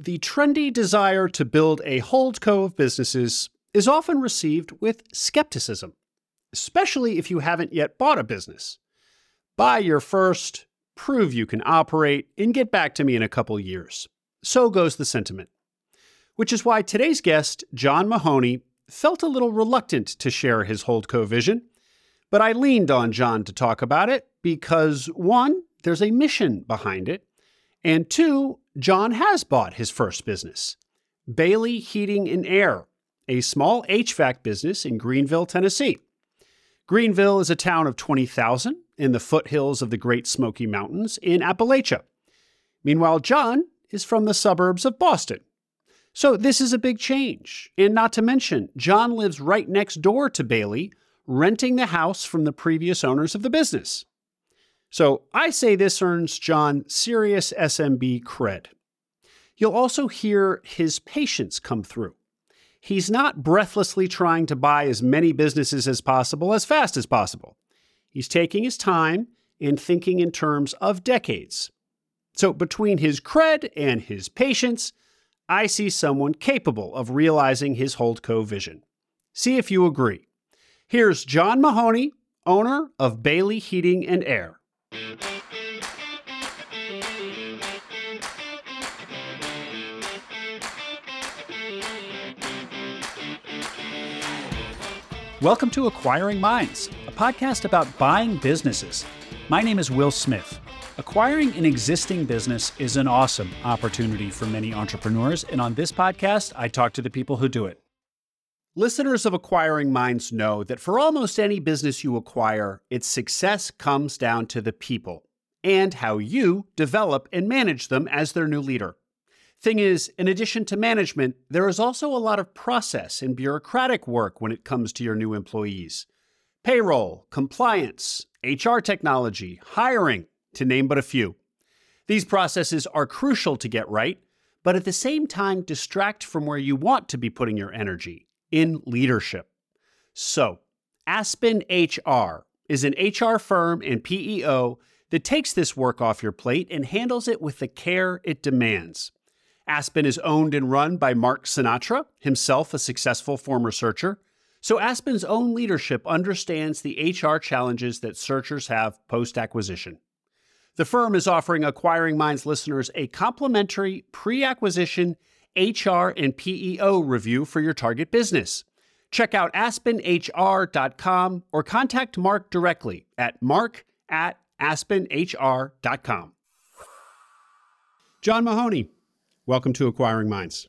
the trendy desire to build a holdco of businesses is often received with skepticism, especially if you haven't yet bought a business. Buy your first, prove you can operate, and get back to me in a couple years. So goes the sentiment. Which is why today's guest, John Mahony, felt a little reluctant to share his holdco vision. But I leaned on John to talk about it because one, there's a mission behind it, and two, John has bought his first business Bailey Heating and Air, a small HVAC business in Greeneville, Tennessee. Greeneville is a town of 20,000 in the foothills of the Great Smoky Mountains in Appalachia. Meanwhile, John is from the suburbs of Boston. So this is a big change. And not to mention, John lives right next door to Bailey, renting the house from the previous owners of the business. So I say this earns John serious SMB cred. You'll also hear his patience come through. He's not breathlessly trying to buy as many businesses as possible as fast as possible. He's taking his time and thinking in terms of decades. So, between his cred and his patience, I see someone capable of realizing his Holdco vision. See if you agree. Here's John Mahony, owner of Bailey Heating and Air. Welcome to Acquiring Minds, a podcast about buying businesses. My name is Will Smith. Acquiring an existing business is an awesome opportunity for many entrepreneurs, and on this podcast, I talk to the people who do it. Listeners of Acquiring Minds know that for almost any business you acquire, its success comes down to the people and how you develop and manage them as their new leader. Thing is, in addition to management, there is also a lot of process and bureaucratic work when it comes to your new employees. Payroll, compliance, HR technology, hiring, to name but a few. These processes are crucial to get right, but at the same time distract from where you want to be putting your energy in leadership. So, Aspen HR is an HR firm and PEO that takes this work off your plate and handles it with the care it demands. Aspen is owned and run by Mark Sinatra, himself a successful former searcher. So Aspen's own leadership understands the HR challenges that searchers have post acquisition. The firm is offering Acquiring Minds listeners a complimentary pre acquisition HR and PEO review for your target business. Check out aspenhr.com or contact Mark directly at mark at aspenhr.com. John Mahony, Welcome to Acquiring Minds.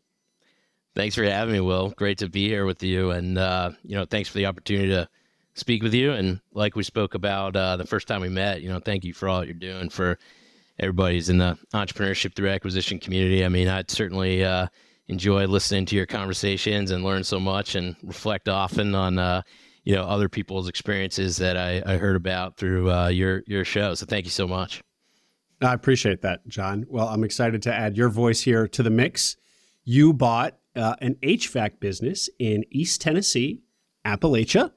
Thanks for having me, Will. Great to be here with you, and uh, you know, thanks for the opportunity to speak with you. And like we spoke about uh, the first time we met, you know, thank you for all you're doing for everybody's in the entrepreneurship through acquisition community. I mean, I'd certainly uh, enjoy listening to your conversations and learn so much, and reflect often on uh, you know other people's experiences that I, I heard about through uh, your your show. So thank you so much. I appreciate that, John. Well, I'm excited to add your voice here to the mix. You bought uh, an HVAC business in East Tennessee, Appalachia,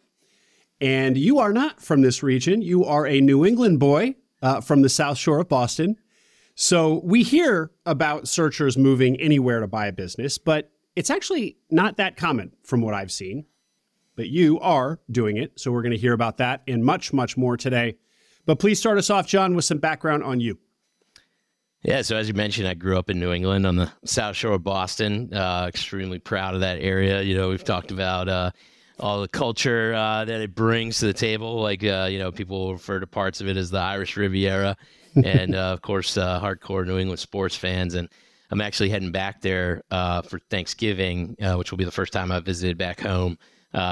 and you are not from this region. You are a New England boy uh, from the South Shore of Boston. So we hear about searchers moving anywhere to buy a business, but it's actually not that common from what I've seen. But you are doing it. So we're going to hear about that and much, much more today. But please start us off, John, with some background on you. Yeah, so as you mentioned, I grew up in New England on the South Shore of Boston. Uh, extremely proud of that area. You know, we've talked about uh, all the culture uh, that it brings to the table. Like, uh, you know, people refer to parts of it as the Irish Riviera, and uh, of course, uh, hardcore New England sports fans. And I'm actually heading back there for Thanksgiving, which will be the first time I've visited back home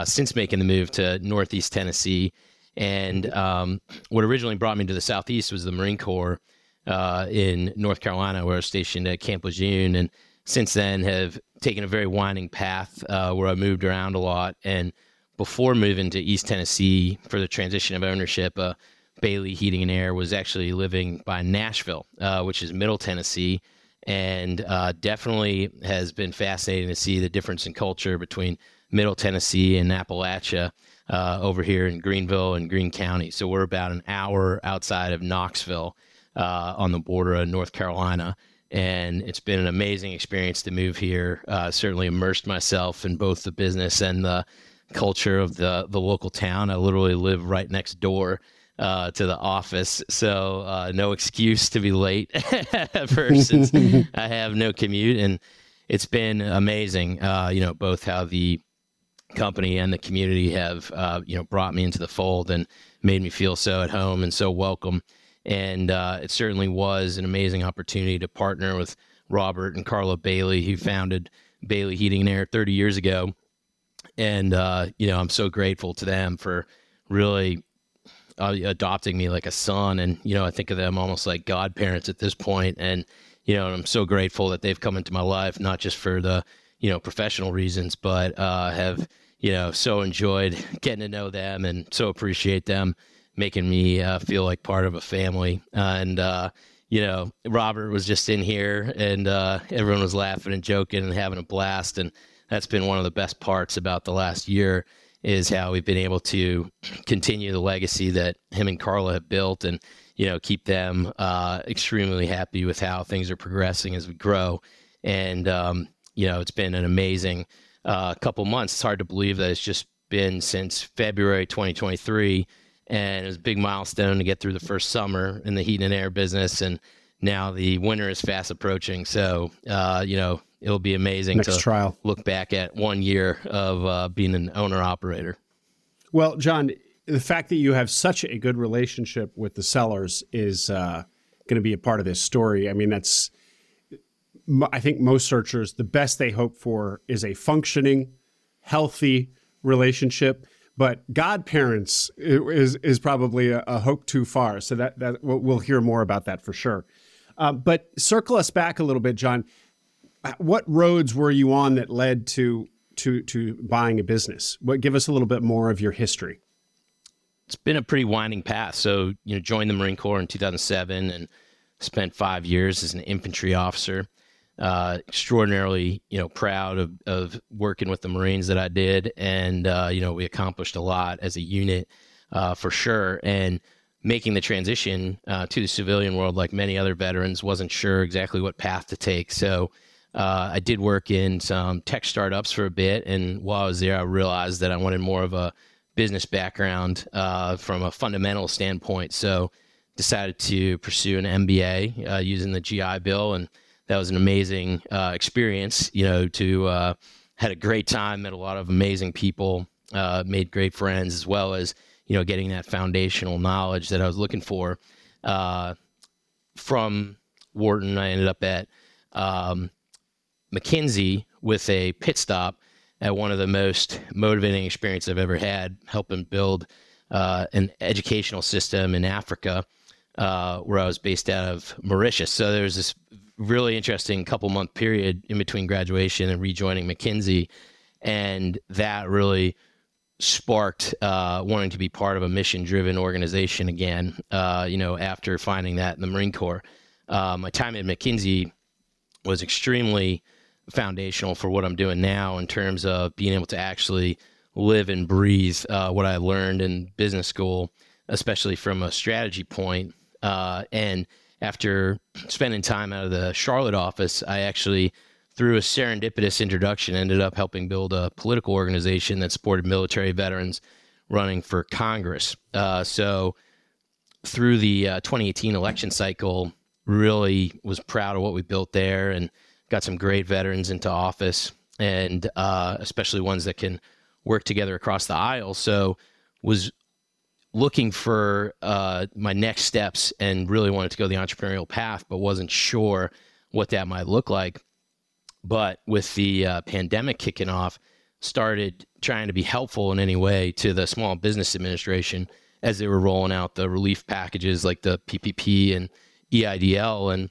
since making the move to Northeast Tennessee. And um, what originally brought me to the Southeast was the Marine Corps uh, in North Carolina, where I was stationed at Camp Lejeune, and since then have taken a very winding path uh, where I moved around a lot. And before moving to East Tennessee for the transition of ownership, uh, Bailey Heating and Air was actually living by Nashville, uh, which is Middle Tennessee, and uh, definitely has been fascinating to see the difference in culture between Middle Tennessee and Appalachia. Uh, over here in Greeneville and Greene County. So we're about an hour outside of Knoxville, uh, on the border of North Carolina. And it's been an amazing experience to move here. Uh, certainly immersed myself in both the business and the culture of the the local town. I literally live right next door uh, to the office, so uh, no excuse to be late ever since I have no commute, and it's been amazing. Uh, you know, both how the company and the community have uh, you know brought me into the fold and made me feel so at home and so welcome. And uh, it certainly was an amazing opportunity to partner with Robert and Carla Bailey, who founded Bailey Heating and Air 30 years ago. And uh, you know, I'm so grateful to them for really uh, adopting me like a son. And you know, I think of them almost like godparents at this point. And you know, I'm so grateful that they've come into my life, not just for the you know professional reasons, but uh, have you know, so enjoyed getting to know them and so appreciate them making me uh, feel like part of a family. Uh, and, uh, you know, Robert was just in here and uh, everyone was laughing and joking and having a blast. And that's been one of the best parts about the last year is how we've been able to continue the legacy that him and Carla have built and, you know, keep them uh, extremely happy with how things are progressing as we grow. And, um, you know, it's been an amazing – uh, couple months. It's hard to believe that it's just been since February 2023, and it was a big milestone to get through the first summer in the heat and air business, and now the winter is fast approaching. So, uh, you know, it'll be amazing Next to trial. look back at one year of uh, being an owner operator. Well, John, the fact that you have such a good relationship with the sellers is uh, going to be a part of this story. I mean, that's I think most searchers, the best they hope for is a functioning, healthy relationship. But godparents is is probably a, a hope too far. So that that we'll hear more about that for sure. Um, but circle us back a little bit, John. What roads were you on that led to to to buying a business? What give us a little bit more of your history? It's been a pretty winding path. So you know, joined the Marine Corps in 2007 and spent five years as an infantry officer uh, extraordinarily, you know, proud of, of working with the Marines that I did, and uh, you know, we accomplished a lot as a unit uh, for sure. And making the transition uh, to the civilian world, like many other veterans, wasn't sure exactly what path to take. So. Uh, I did work in some tech startups for a bit, and while I was there, I realized that I wanted more of a business background uh, from a fundamental standpoint. So, decided to pursue an MBA using the GI Bill, and that was an amazing uh, experience. You know, to uh, had a great time, met a lot of amazing people, uh, made great friends, as well as you know getting that foundational knowledge that I was looking for uh, from Wharton. I ended up at um, McKinsey with a pit stop at one of the most motivating experiences I've ever had, helping build uh, an educational system in Africa. Uh, where I was based out of Mauritius. So there was this really interesting couple month period in between graduation and rejoining McKinsey, and that really sparked uh, wanting to be part of a mission driven organization again. Uh, you know, after finding that in the Marine Corps, uh, my time at McKinsey was extremely foundational for what I'm doing now in terms of being able to actually live and breathe uh, what I learned in business school, especially from a strategy point, uh, and after spending time out of the Charlotte office, I actually, through a serendipitous introduction, ended up helping build a political organization that supported military veterans running for Congress. Uh, so, through the uh, 2018 election cycle, really was proud of what we built there and got some great veterans into office, and uh, especially ones that can work together across the aisle. So, was looking for uh, my next steps and really wanted to go the entrepreneurial path, but wasn't sure what that might look like. But with the uh, pandemic kicking off, started trying to be helpful in any way to the Small Business Administration as they were rolling out the relief packages like the PPP and EIDL. And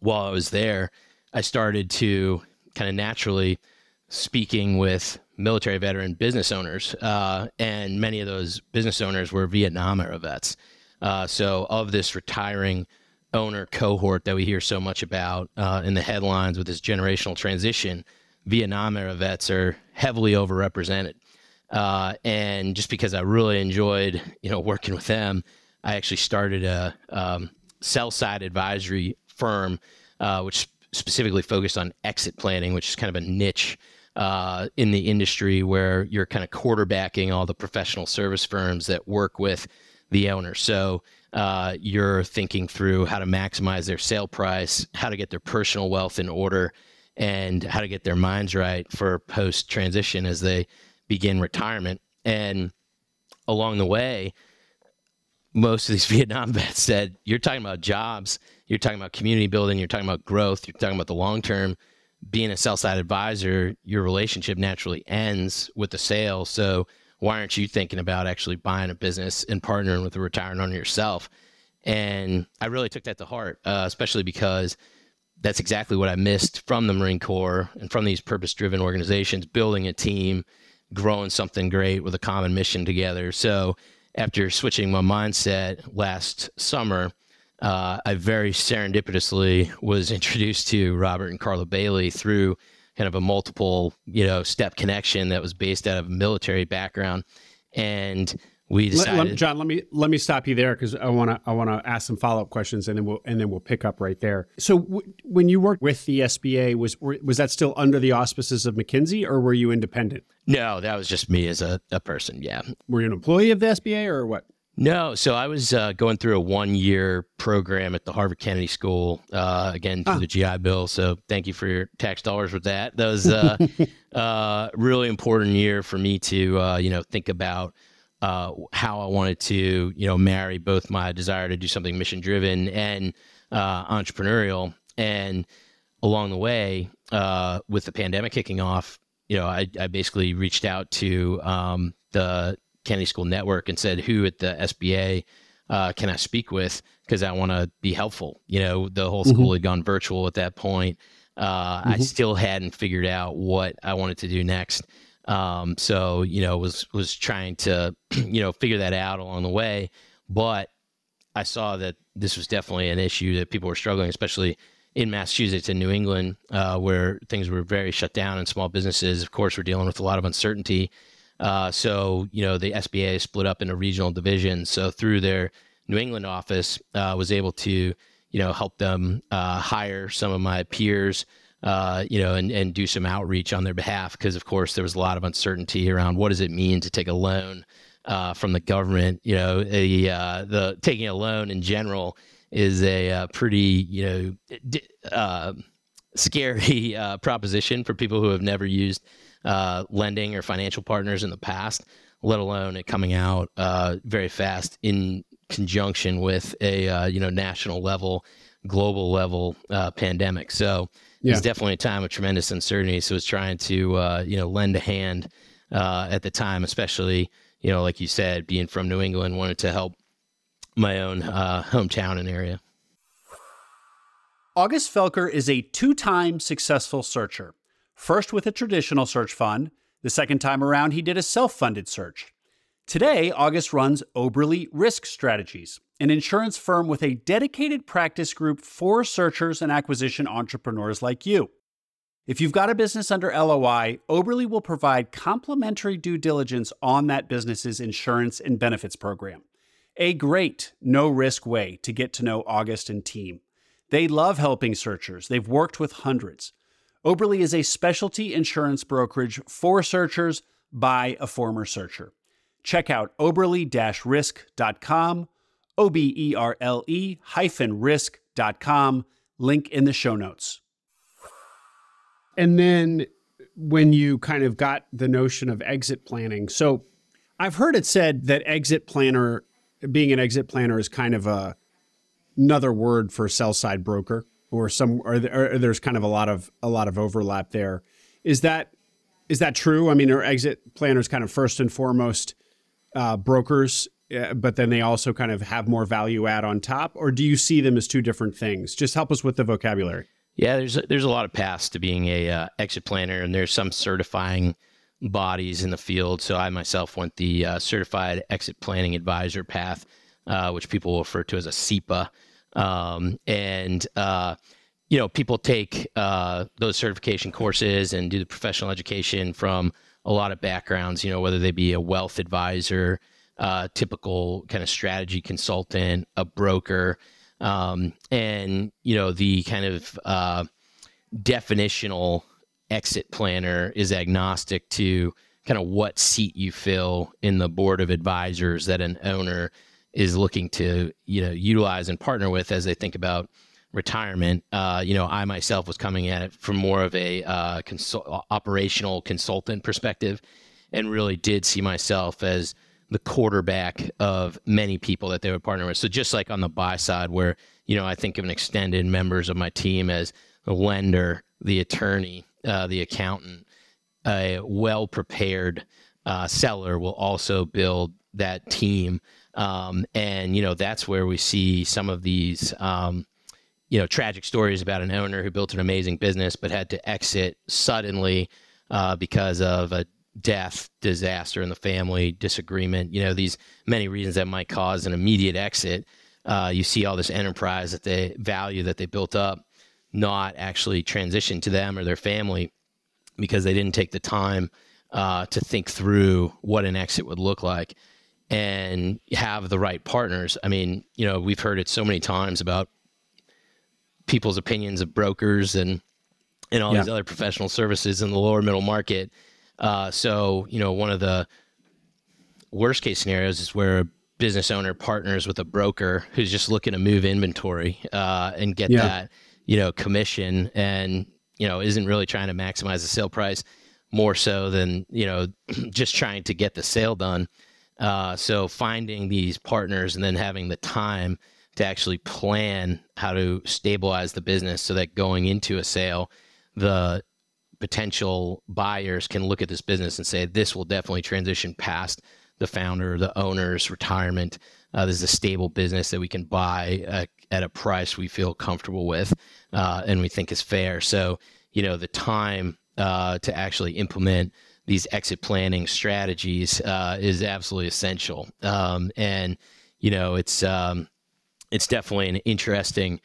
while I was there, I started to kind of naturally speaking with military veteran business owners, uh, and many of those business owners were Vietnam era vets. Uh, so, of this retiring owner cohort that we hear so much about uh, in the headlines with this generational transition, Vietnam era vets are heavily overrepresented. Uh, and just because I really enjoyed, you know, working with them, I actually started a um, sell side advisory firm uh, which specifically focused on exit planning, which is kind of a niche uh, in the industry where you're kind of quarterbacking all the professional service firms that work with the owner. So uh, you're thinking through how to maximize their sale price, how to get their personal wealth in order, and how to get their minds right for post transition as they begin retirement. And along the way, most of these Vietnam vets said, You're talking about jobs, you're talking about community building, you're talking about growth, you're talking about the long term. Being a sell side advisor, your relationship naturally ends with the sale. So, why aren't you thinking about actually buying a business and partnering with a retiring owner yourself? And I really took that to heart, uh, especially because that's exactly what I missed from the Marine Corps and from these purpose driven organizations, building a team, growing something great with a common mission together. So, after switching my mindset last summer, uh, I very serendipitously was introduced to Robert and Carla Bailey through kind of a multiple, you know, step connection that was based out of a military background. And we decided, let, let, John, let me let me stop you there because I want to I want to ask some follow up questions and then we'll and then we'll pick up right there. So w- when you worked with the SBA, was was that still under the auspices of McKinsey or were you independent? No, that was just me as a, a person. Yeah. Were you an employee of the SBA or what? No, so I was uh, going through a one-year program at the Harvard Kennedy School, uh, again through ah. the GI Bill. So thank you for your tax dollars with that. That was a uh, uh, really important year for me to, uh, you know, think about uh, how I wanted to, you know, marry both my desire to do something mission-driven and entrepreneurial. And along the way, with the pandemic kicking off, you know, I, I basically reached out to um, the Kennedy School Network and said, "Who at the SBA uh, can I speak with? Because I want to be helpful." You know, the whole school mm-hmm. had gone virtual at that point. Uh, mm-hmm. I still hadn't figured out what I wanted to do next. Um, so you know, was was trying to you know figure that out along the way, but I saw that this was definitely an issue that people were struggling, especially in Massachusetts and New England, uh, where things were very shut down and small businesses, of course, were dealing with a lot of uncertainty. Uh, so, you know, the SBA split up into regional divisions. So through their New England office, uh, was able to, you know, help them uh, hire some of my peers, uh, you know, and, and do some outreach on their behalf. Because, of course, there was a lot of uncertainty around what does it mean to take a loan uh, from the government. You know, uh, the taking a loan in general is a pretty, you know, scary proposition for people who have never used uh, lending or financial partners in the past, let alone it coming out uh, very fast in conjunction with a uh, you know national level, global level uh, pandemic. So yeah. it's definitely a time of tremendous uncertainty. So it's trying to uh, you know lend a hand uh, at the time, especially you know like you said, being from New England, wanted to help my own hometown and area. August Felker is a two time successful searcher. First with a traditional search fund, the second time around, he did a self funded search. Today, August runs Oberle Risk Strategies, an insurance firm with a dedicated practice group for searchers and acquisition entrepreneurs like you. If you've got a business under LOI, Oberle will provide complimentary due diligence on that business's insurance and benefits program. A great, no risk way to get to know August and team. They love helping searchers, they've worked with hundreds. Oberle is a specialty insurance brokerage for searchers by a former searcher. Check out oberle-risk.com, O B E R L E hyphen risk.com, link in the show notes. And then when you kind of got the notion of exit planning, so I've heard it said that exit planner, being an exit planner, is kind of a another word for sell side broker or some or, there, or there's kind of a lot of a lot of overlap there. Is that is that true? I mean, are exit planners kind of first and foremost uh, brokers, uh, but then they also kind of have more value add on top, or do you see them as two different things? Just help us with the vocabulary. Yeah, there's a, there's a lot of paths to being a uh, exit planner, and there's some certifying bodies in the field. So I myself went the uh, certified exit planning advisor path, uh, which people refer to as a CEPA. Um, and uh, you know, people take uh, those certification courses and do the professional education from a lot of backgrounds. You know, whether they be a wealth advisor, uh, typical kind of strategy consultant, a broker. Um, and you know the kind of uh, definitional exit planner is agnostic to kind of what seat you fill in the board of advisors that an owner is looking to you know utilize and partner with as they think about retirement. Uh, you know, I myself was coming at it from more of a uh, operational consultant perspective, and really did see myself as the quarterback of many people that they would partner with. So just like on the buy side, where you know I think of an extended members of my team as the lender, the attorney, uh, the accountant, a well prepared uh, seller will also build that team. Um, and you know that's where we see some of these um, you know tragic stories about an owner who built an amazing business but had to exit suddenly uh, because of a death, disaster in the family, disagreement. You know these many reasons that might cause an immediate exit. Uh, you see all this enterprise that they value that they built up not actually transition to them or their family because they didn't take the time uh, to think through what an exit would look like and have the right partners. I mean, you know, we've heard it so many times about people's opinions of brokers and and all yeah. these other professional services in the lower middle market. Uh, so, you know, one of the worst case scenarios is where a business owner partners with a broker who's just looking to move inventory uh, and get yeah. that, you know, commission and you know isn't really trying to maximize the sale price more so than you know just trying to get the sale done. Uh, so finding these partners and then having the time to actually plan how to stabilize the business so that going into a sale, the potential buyers can look at this business and say this will definitely transition past the founder, the owner's retirement. Uh, this is a stable business that we can buy at a price we feel comfortable with uh, and we think is fair. So, you know, the time uh, to actually implement these exit planning strategies uh, is absolutely essential. Um, and you know, it's um, it's definitely an interesting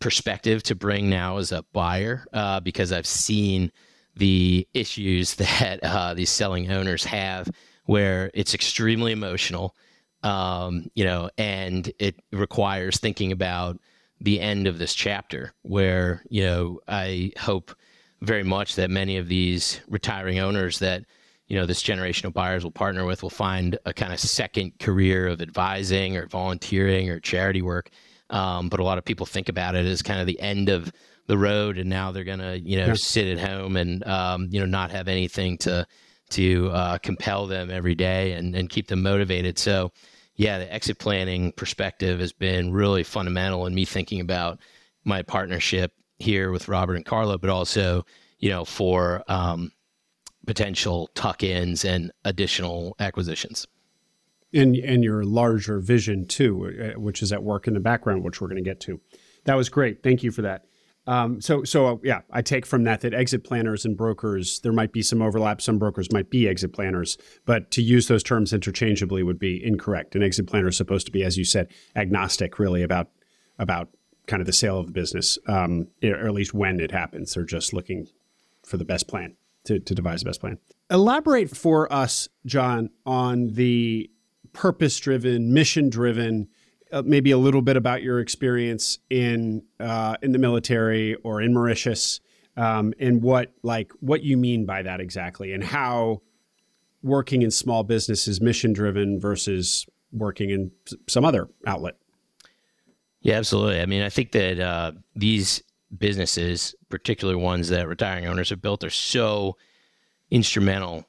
perspective to bring now as a buyer uh, because I've seen the issues that uh, these selling owners have, where it's extremely emotional, um, you know, and it requires thinking about the end of this chapter. Where you know, I hope very much that many of these retiring owners that you know this generation of buyers will partner with will find a kind of second career of advising or volunteering or charity work um, but a lot of people think about it as kind of the end of the road and now they're gonna you know yeah. sit at home and um, you know not have anything to to uh, compel them every day and, and keep them motivated so yeah the exit planning perspective has been really fundamental in me thinking about my partnership here with Robert and Carla, but also, you know, for um, potential tuck-ins and additional acquisitions. And and your larger vision too, uh, which is at work in the background, which we're going to get to. That was great. Thank you for that. Um, so so uh, yeah, I take from that that exit planners and brokers there might be some overlap. Some brokers might be exit planners, but to use those terms interchangeably would be incorrect. An exit planner is supposed to be, as you said, agnostic, really about about kind of the sale of the business, um, or at least when it happens. They're just looking for the best plan to, to devise the best plan. Elaborate for us, John, on the purpose driven, mission driven, uh, maybe a little bit about your experience in uh, in the military or in Mauritius, um, and what like what you mean by that exactly, and how working in small business is mission driven versus working in some other outlet. Yeah, absolutely. I mean, I think that uh, these businesses, particularly ones that retiring owners have built, are so instrumental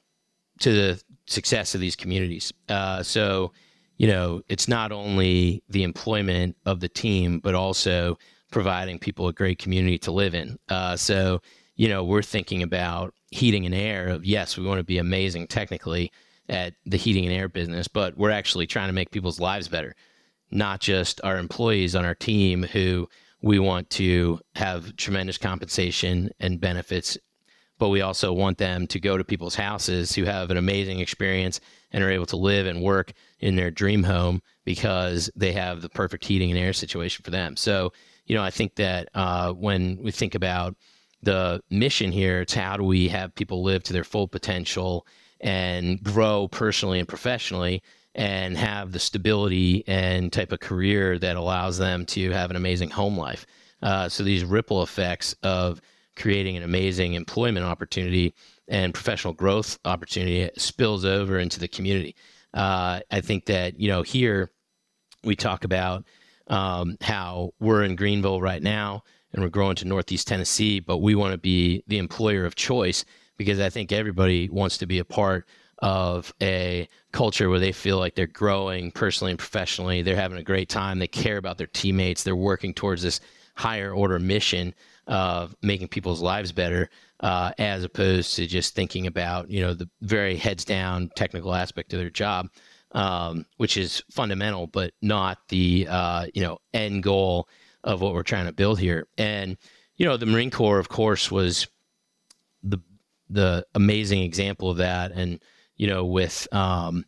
to the success of these communities. Uh, so, you know, it's not only the employment of the team, but also providing people a great community to live in. Uh, so, you know, we're thinking about heating and air. Of yes, we want to be amazing technically at the heating and air business, but we're actually trying to make people's lives better not just our employees on our team who we want to have tremendous compensation and benefits, but we also want them to go to people's houses who have an amazing experience and are able to live and work in their dream home because they have the perfect heating and air situation for them. So, you know, I think that uh, when we think about the mission here, it's how do we have people live to their full potential and grow personally and professionally and have the stability and type of career that allows them to have an amazing home life. Uh, so these ripple effects of creating an amazing employment opportunity and professional growth opportunity spills over into the community. Uh, I think that you know here we talk about um, how we're in Greeneville right now and we're growing to Northeast Tennessee, but we want to be the employer of choice because I think everybody wants to be a part of a culture where they feel like they're growing personally and professionally. They're having a great time. They care about their teammates. They're working towards this higher order mission of making people's lives better, uh, as opposed to just thinking about you know the very heads down technical aspect of their job, um, which is fundamental, but not the uh, you know end goal of what we're trying to build here. And you know the Marine Corps, of course, was the the amazing example of that, and you know with um,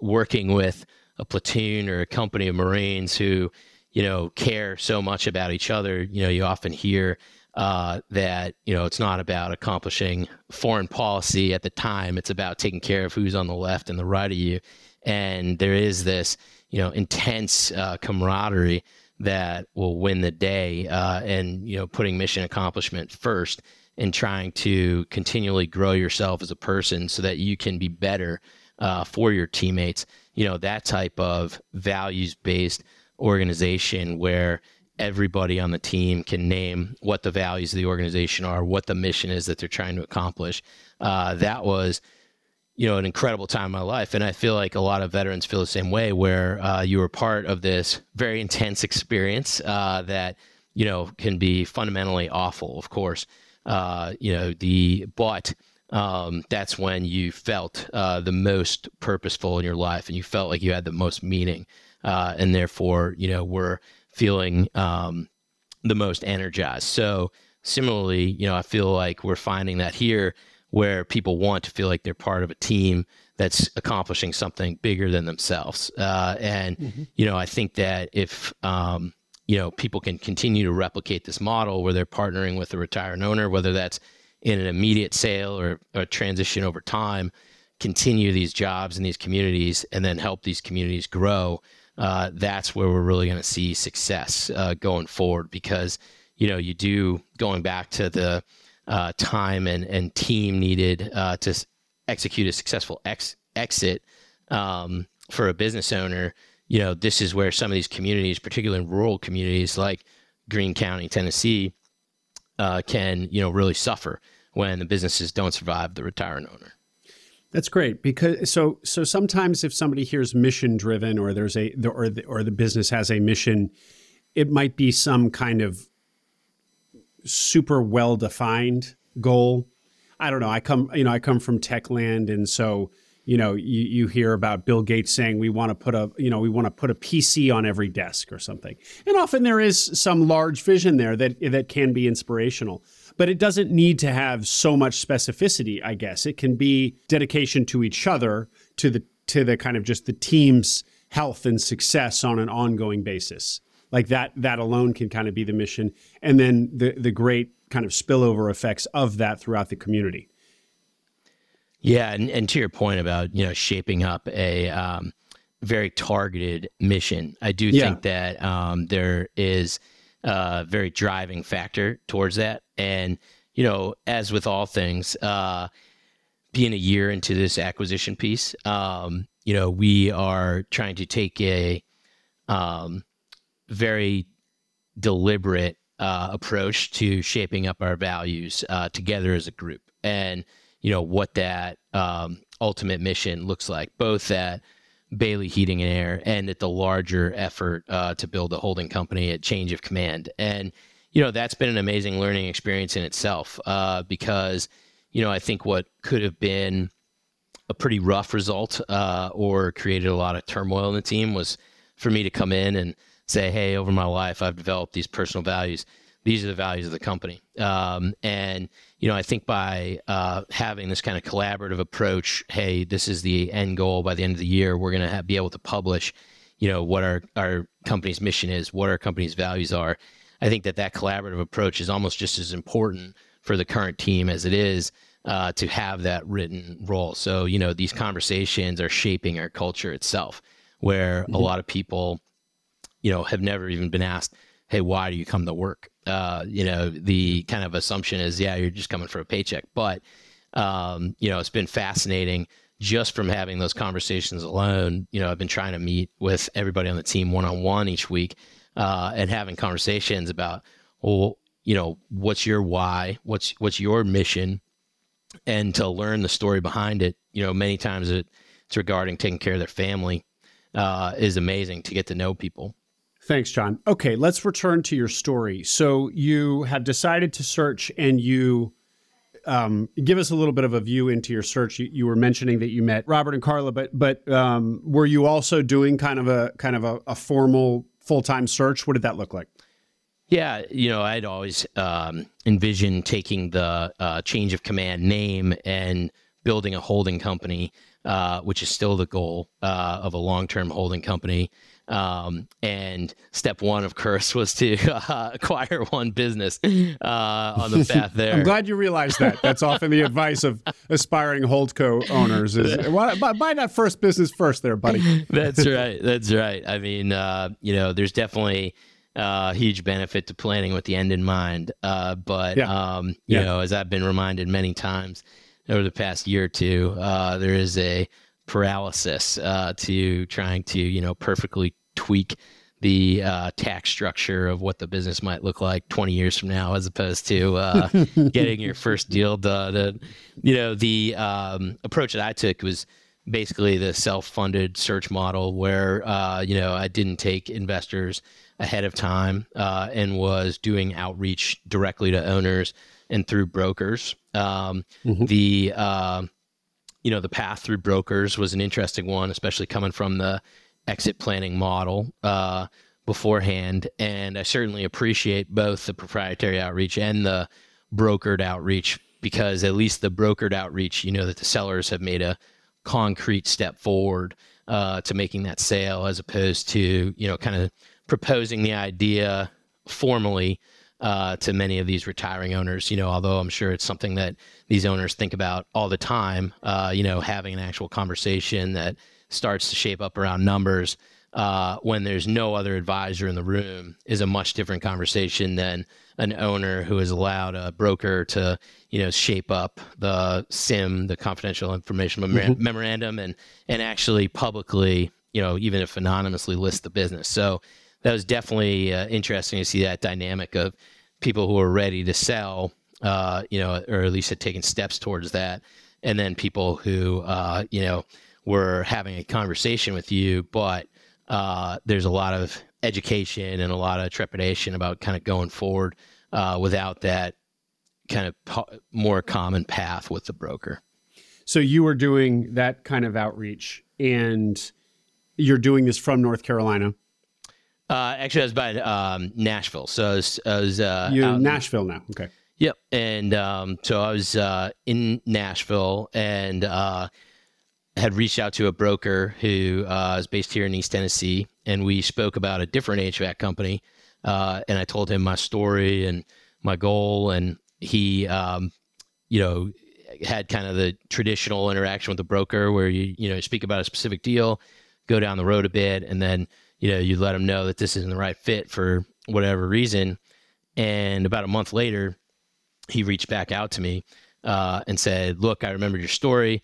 working with a platoon or a company of Marines who you know care so much about each other. You know, you often hear uh, that you know it's not about accomplishing foreign policy at the time. It's about taking care of who's on the left and the right of you, and there is this you know intense uh, camaraderie that will win the day, uh, and you know putting mission accomplishment first and trying to continually grow yourself as a person so that you can be better uh, for your teammates. You know that type of values based organization where everybody on the team can name what the values of the organization are, what the mission is that they're trying to accomplish. Uh, that was, you know, an incredible time in my life, and I feel like a lot of veterans feel the same way, where uh, you were part of this very intense experience uh, that you know can be fundamentally awful, of course. Uh, you know the but. Um, that's when you felt uh, the most purposeful in your life, and you felt like you had the most meaning, uh, and therefore, you know, were feeling um, the most energized. So similarly, you know, I feel like we're finding that here where people want to feel like they're part of a team that's accomplishing something bigger than themselves. Uh, and mm-hmm. you know, I think that if um, you know people can continue to replicate this model where they're partnering with a retired owner, whether that's in an immediate sale or a transition over time, continue these jobs in these communities and then help these communities grow uh, that's where we're really going to see success uh, going forward because you know you do going back to the uh, time and, and team needed uh, to execute a successful ex- exit um, for a business owner you know this is where some of these communities particularly in rural communities like Greene County Tennessee uh, can you know really suffer when the businesses don't survive the retiring owner that's great because so so sometimes if somebody hears mission driven or there's a or the, or the business has a mission, it might be some kind of super well defined goal. I don't know. I come you know I come from tech land and so you know you, you hear about Bill Gates saying we want to put a you know we want to put a PC on every desk or something. And often there is some large vision there that that can be inspirational but it doesn't need to have so much specificity, I guess. It can be dedication to each other, to the to the kind of just the team's health and success on an ongoing basis. Like that that alone can kind of be the mission and then the the great kind of spillover effects of that throughout the community. Yeah, and, and to your point about, you know, shaping up a um, very targeted mission, I do yeah. think that um, there is a very driving factor towards that. And, you know, as with all things, uh, being a year into this acquisition piece, um, you know, we are trying to take a um, very deliberate uh, approach to shaping up our values uh, together as a group, and you know what that um, ultimate mission looks like, both at Bailey Heating and Air and at the larger effort uh, to build a holding company at Change of Command, and you know that's been an amazing learning experience in itself uh, because you know I think what could have been a pretty rough result uh, or created a lot of turmoil in the team was for me to come in and say, hey, over my life I've developed these personal values. These are the values of the company, um, and you know I think by uh, having this kind of collaborative approach, hey, this is the end goal. By the end of the year, we're going to be able to publish, you know, what our our company's mission is, what our company's values are I think that that collaborative approach is almost just as important for the current team as it is uh, to have that written role. So, you know, these conversations are shaping our culture itself, where mm-hmm. a lot of people, you know, have never even been asked, hey, why do you come to work? Uh, you know, the kind of assumption is, yeah, you're just coming for a paycheck. But, um, you know, it's been fascinating just from having those conversations alone. You know, I've been trying to meet with everybody on the team one on one each week uh, and having conversations about, well, you know, what's your why? What's what's your mission? and to learn the story behind it. You know, many times it, it's regarding taking care of their family uh, is amazing to get to know people. Thanks, John. Okay, let's return to your story. So you have decided to search, and you um, give us a little bit of a view into your search. You, you, were mentioning that you met Robert and Carla, but but um, were you also doing kind of a kind of a, a formal full time search? What did that look like? Yeah, you know, I'd always um, envisioned taking the uh, change of command name and building a holding company, uh, which is still the goal uh, of a long term holding company. Um, and step one, of course, was to uh, acquire one business uh, on the path there. I'm glad you realized that. That's often the advice of aspiring Holdco owners: is buy, buy that first business first, there, buddy. That's right. That's right. I mean, uh, you know, there's definitely uh, huge benefit to planning with the end in mind. Uh, but yeah. um, you yeah. know, as I've been reminded many times over the past year or two, uh, there is a paralysis uh, to trying to you know perfectly tweak the uh, tax structure of what the business might look like 20 years from now, as opposed to uh, getting your first deal done. you know, the um, approach that I took was basically the self-funded search model, where uh, you know I didn't take investors ahead of time uh, and was doing outreach directly to owners and through brokers. Um, mm-hmm. The uh, you know the path through brokers was an interesting one, especially coming from the exit planning model uh, beforehand. And I certainly appreciate both the proprietary outreach and the brokered outreach because at least the brokered outreach, you know that the sellers have made a concrete step forward uh, to making that sale, as opposed to you know kind of proposing the idea formally uh, to many of these retiring owners. You know, although I'm sure it's something that these owners think about all the time. Uh, you know, having an actual conversation that starts to shape up around numbers uh, when there's no other advisor in the room is a much different conversation than an owner who has allowed a broker to, you know, shape up the SIM, the confidential information mm-hmm. memorandum, and and actually publicly, you know, even if anonymously list the business. So that was definitely uh, interesting to see that dynamic of people who are ready to sell, uh, you know, or at least had taken steps towards that, and then people who, uh, you know, were having a conversation with you, but uh, there's a lot of education and a lot of trepidation about kind of going forward uh, without that kind of po- more common path with the broker. So you were doing that kind of outreach, and you're doing this from North Carolina. Uh, actually, I was by um, Nashville, so I was, I was uh, you're in Nashville now. Okay. Yep, and um, so I was uh, in Nashville and uh, had reached out to a broker who uh, is based here in East Tennessee, and we spoke about a different HVAC company. Uh, and I told him my story and my goal, and he, um, you know, had kind of the traditional interaction with the broker where you, you know, speak about a specific deal, go down the road a bit, and then you know, you let them know that this isn't the right fit for whatever reason. And about a month later, he reached back out to me uh, and said, "Look, I remember your story.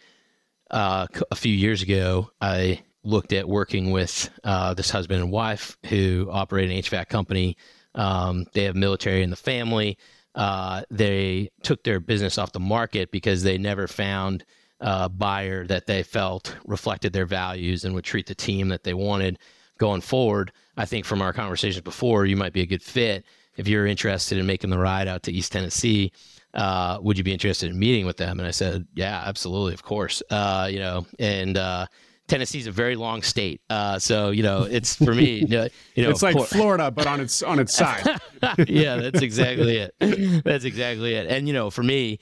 Uh, a few years ago, I looked at working with uh, this husband and wife who operate an HVAC company. Um, they have military in the family. Uh, they took their business off the market because they never found." a buyer that they felt reflected their values and would treat the team that they wanted going forward, I think from our conversations before, you might be a good fit. If you're interested in making the ride out to East Tennessee, uh, would you be interested in meeting with them? And I said, yeah, absolutely, of course. Uh, you know, and uh, Tennessee's a very long state, uh, so you know, it's for me. You know, it's like Florida, but on its on its side. yeah, that's exactly it. That's exactly it. And you know, for me,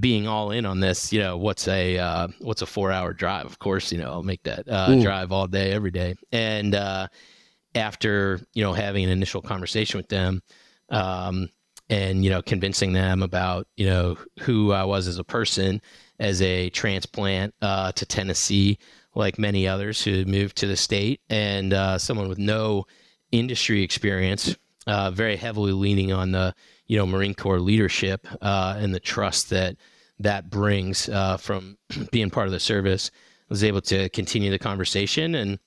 being all in on this, you know, what's a uh, what's a four hour drive? Of course, you know, I'll make that uh, drive all day, every day. And uh, after you know having an initial conversation with them, um, and you know convincing them about you know who I was as a person as a transplant uh, to Tennessee, like many others who moved to the state, and uh, someone with no industry experience, uh, very heavily leaning on the you know Marine Corps leadership uh, and the trust that that brings uh, from being part of the service. I was able to continue the conversation, and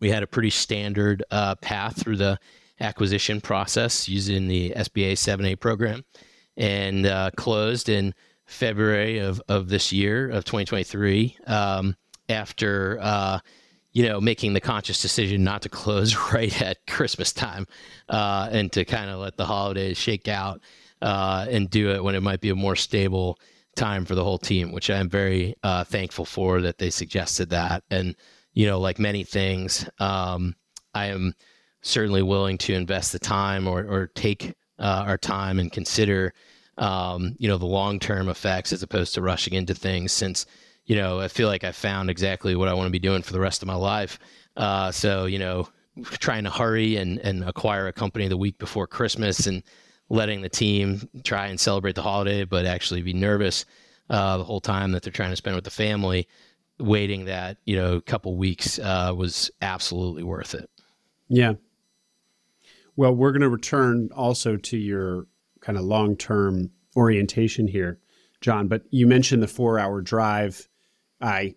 we had a pretty standard uh, path through the acquisition process using the SBA 7A program, and closed in February of, of this year of 2023 um, after uh, you know making the conscious decision not to close right at Christmas time uh, and to kind of let the holidays shake out uh, and do it when it might be a more stable time for the whole team, which I'm very uh, thankful for that they suggested that. And you know, like many things, um, I am certainly willing to invest the time or, or take uh, our time and consider um, you know, the long term effects as opposed to rushing into things since, you know, I feel like I found exactly what I want to be doing for the rest of my life. Uh, so, you know, trying to hurry and, and acquire a company the week before Christmas and letting the team try and celebrate the holiday, but actually be nervous uh, the whole time that they're trying to spend with the family, waiting that, you know, couple weeks uh, was absolutely worth it. Yeah. Well, we're going to return also to your kind of long term orientation here, John. But you mentioned the four hour drive. I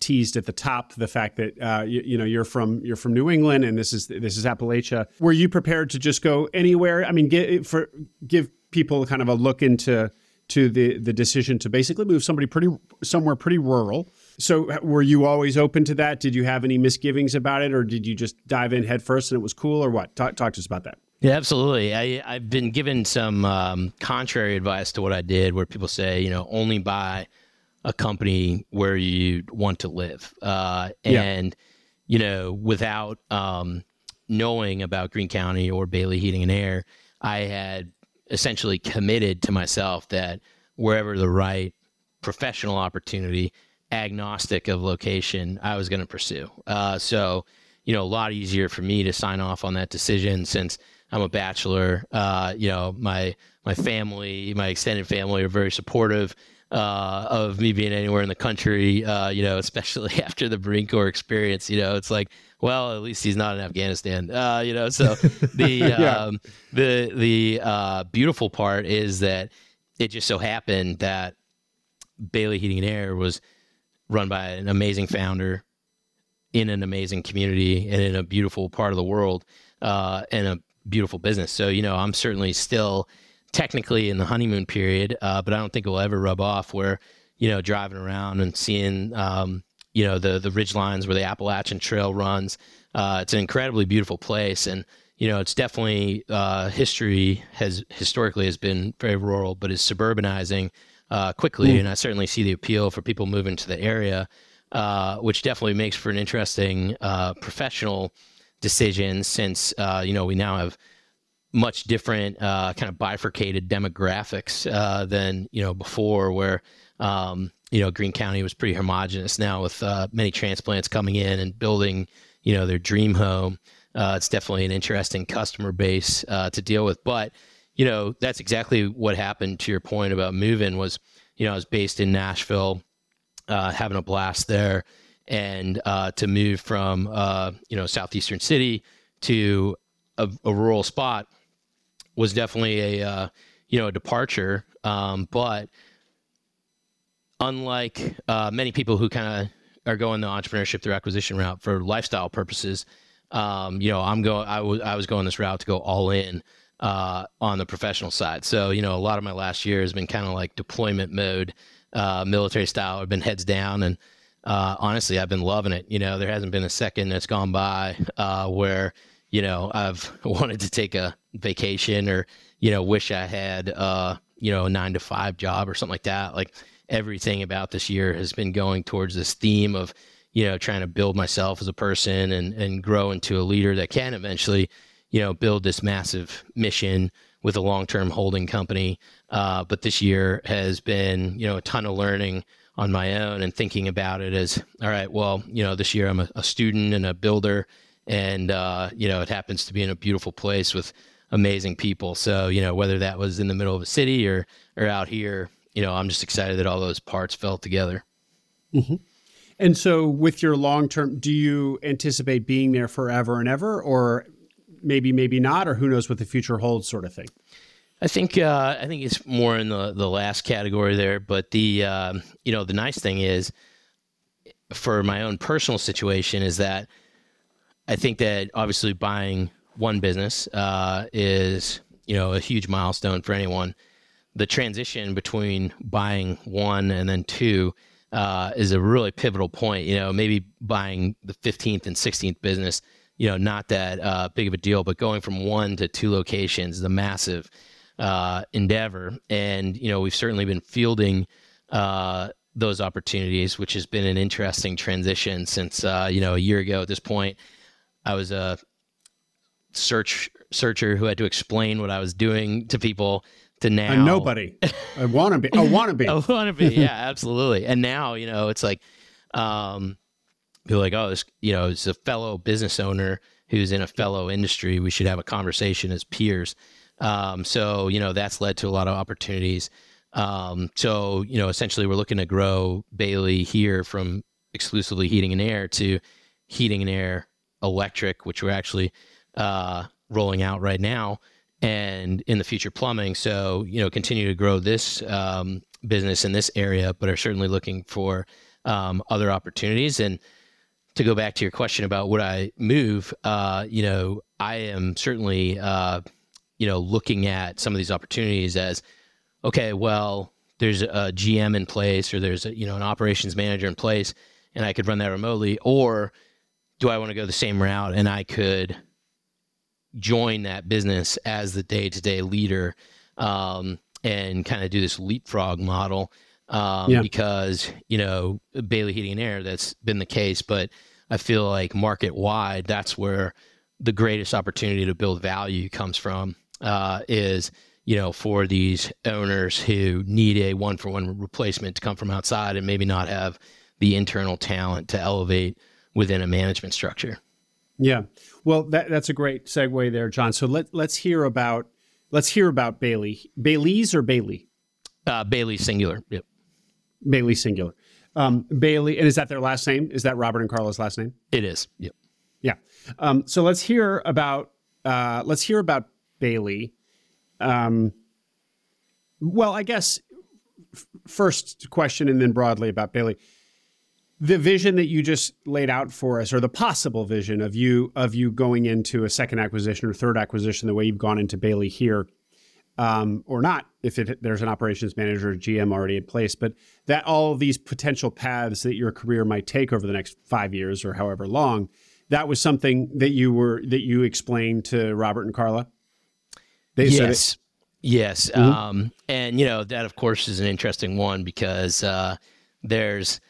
teased at the top the fact that uh, you, you, know you're from you're from New England and this is this is Appalachia. Were you prepared to just go anywhere? I mean, get, for give people kind of a look into to the the decision to basically move somebody pretty somewhere pretty rural. So were you always open to that? Did you have any misgivings about it, or did you just dive in headfirst and it was cool, or what? Talk, talk to us about that. Yeah, absolutely. I, I've been given some um, contrary advice to what I did, where people say, you know, only buy a company where you want to live, uh, and yeah. you know, without um, knowing about Greene County or Bailey Heating and Air, I had essentially committed to myself that wherever the right professional opportunity, agnostic of location, I was going to pursue. Uh, so, you know, a lot easier for me to sign off on that decision since I'm a bachelor. Uh, you know, my my family, my extended family are very supportive uh, of me being anywhere in the country. Uh, you know, especially after the Marine Corps experience. You know, it's like, well, at least he's not in Afghanistan. Uh, you know, so the yeah. um, the the uh, beautiful part is that it just so happened that Bailey Heating and Air was run by an amazing founder in an amazing community and in a beautiful part of the world uh, and a beautiful business. So, you know, I'm certainly still technically in the honeymoon period, uh, but I don't think it will ever rub off where, you know, driving around and seeing, um, you know, the, the ridge lines where the Appalachian Trail runs. Uh, it's an incredibly beautiful place. And, you know, it's definitely uh, history has historically has been very rural, but is suburbanizing uh, quickly. Mm. And I certainly see the appeal for people moving to the area, uh, which definitely makes for an interesting uh, professional decision since uh, you know we now have much different uh, kind of bifurcated demographics uh, than you know before, where um, you know Greene County was pretty homogenous. Now with uh, many transplants coming in and building you know their dream home, uh, it's definitely an interesting customer base uh, to deal with. But you know that's exactly what happened. To your point about moving was you know I was based in Nashville, having a blast there and uh, to move from uh, you know southeastern city to a, a, rural spot was definitely a uh, you know a departure. Um, but unlike uh, many people who kind of are going the entrepreneurship through acquisition route for lifestyle purposes, um, you know I'm going I was I was going this route to go all in. Uh, on the professional side, so you know a lot of my last year has been kind of like deployment mode, uh, military style. I've been heads down and uh, honestly, I've been loving it. You know, there hasn't been a second that's gone by uh, where you know I've wanted to take a vacation or you know wish I had uh, you know a nine to five job or something like that. Like everything about this year has been going towards this theme of you know trying to build myself as a person and and grow into a leader that can eventually you know build this massive mission with a long term holding company. Uh, but this year has been you know a ton of learning on my own and thinking about it as all right well you know this year i'm a, a student and a builder and uh, you know it happens to be in a beautiful place with amazing people. So, you know, whether that was in the middle of a city or or out here, you know, I'm just excited that all those parts fell together. Mm-hmm. And so, with your long term, do you anticipate being there forever and ever, or maybe, maybe not, or who knows what the future holds, sort of thing? I think uh, I think it's more in the the last category there. But the uh, you know the nice thing is, for my own personal situation, is that I think that obviously buying one business uh, is you know a huge milestone for anyone. The transition between buying one and then two uh, is a really pivotal point. You know, maybe buying the 15th and 16th business, you know, not that uh, big of a deal, but going from one to two locations is a massive uh, endeavor. And, you know, we've certainly been fielding uh, those opportunities, which has been an interesting transition since, uh, you know, a year ago at this point. I was a search searcher who had to explain what I was doing to people to now a nobody. I want to be. I want to be. I want to be. Yeah, absolutely. And now, you know, it's like, um, people like, oh, this, you know, it's a fellow business owner who's in a fellow industry. We should have a conversation as peers. Um, so, you know, that's led to a lot of opportunities. Um, so, you know, essentially, we're looking to grow Bailey here from exclusively heating and air to heating and air electric, which we're actually uh, rolling out right now, and in the future plumbing. So you know, continue to grow this um, business in this area, but are certainly looking for um, other opportunities. And to go back to your question about would I move, uh, you know, I am certainly uh, you know looking at some of these opportunities as okay, well, there's a GM in place, or there's a you know an operations manager in place, and I could run that remotely, or do I want to go the same route and I could join that business as the day to day leader um, and kind of do this leapfrog model um, yeah. because, you know, Bailey Heating and Air, that's been the case. But I feel like market wide, that's where the greatest opportunity to build value comes from uh, is, you know, for these owners who need a one for one replacement to come from outside and maybe not have the internal talent to elevate within a management structure. Yeah. Well, that, that's a great segue there, John. So let let's hear about let's hear about Bailey. Bailey's or Bailey? Uh, Bailey singular. Yep. Bailey singular. Um, Bailey, and is that their last name? Is that Robert and Carla's last name? It is. Yep. Yeah. Um, so let's hear about uh, let's hear about Bailey. Um, well, I guess f- first question, and then broadly about Bailey the vision that you just laid out for us or the possible vision of you of you going into a second acquisition or third acquisition the way you've gone into bailey here um, or not if it, there's an operations manager or gm already in place but that all of these potential paths that your career might take over the next five years or however long that was something that you were that you explained to robert and carla? They, yes. Yes mm-hmm. um, and you know that of course is an interesting one because uh, there's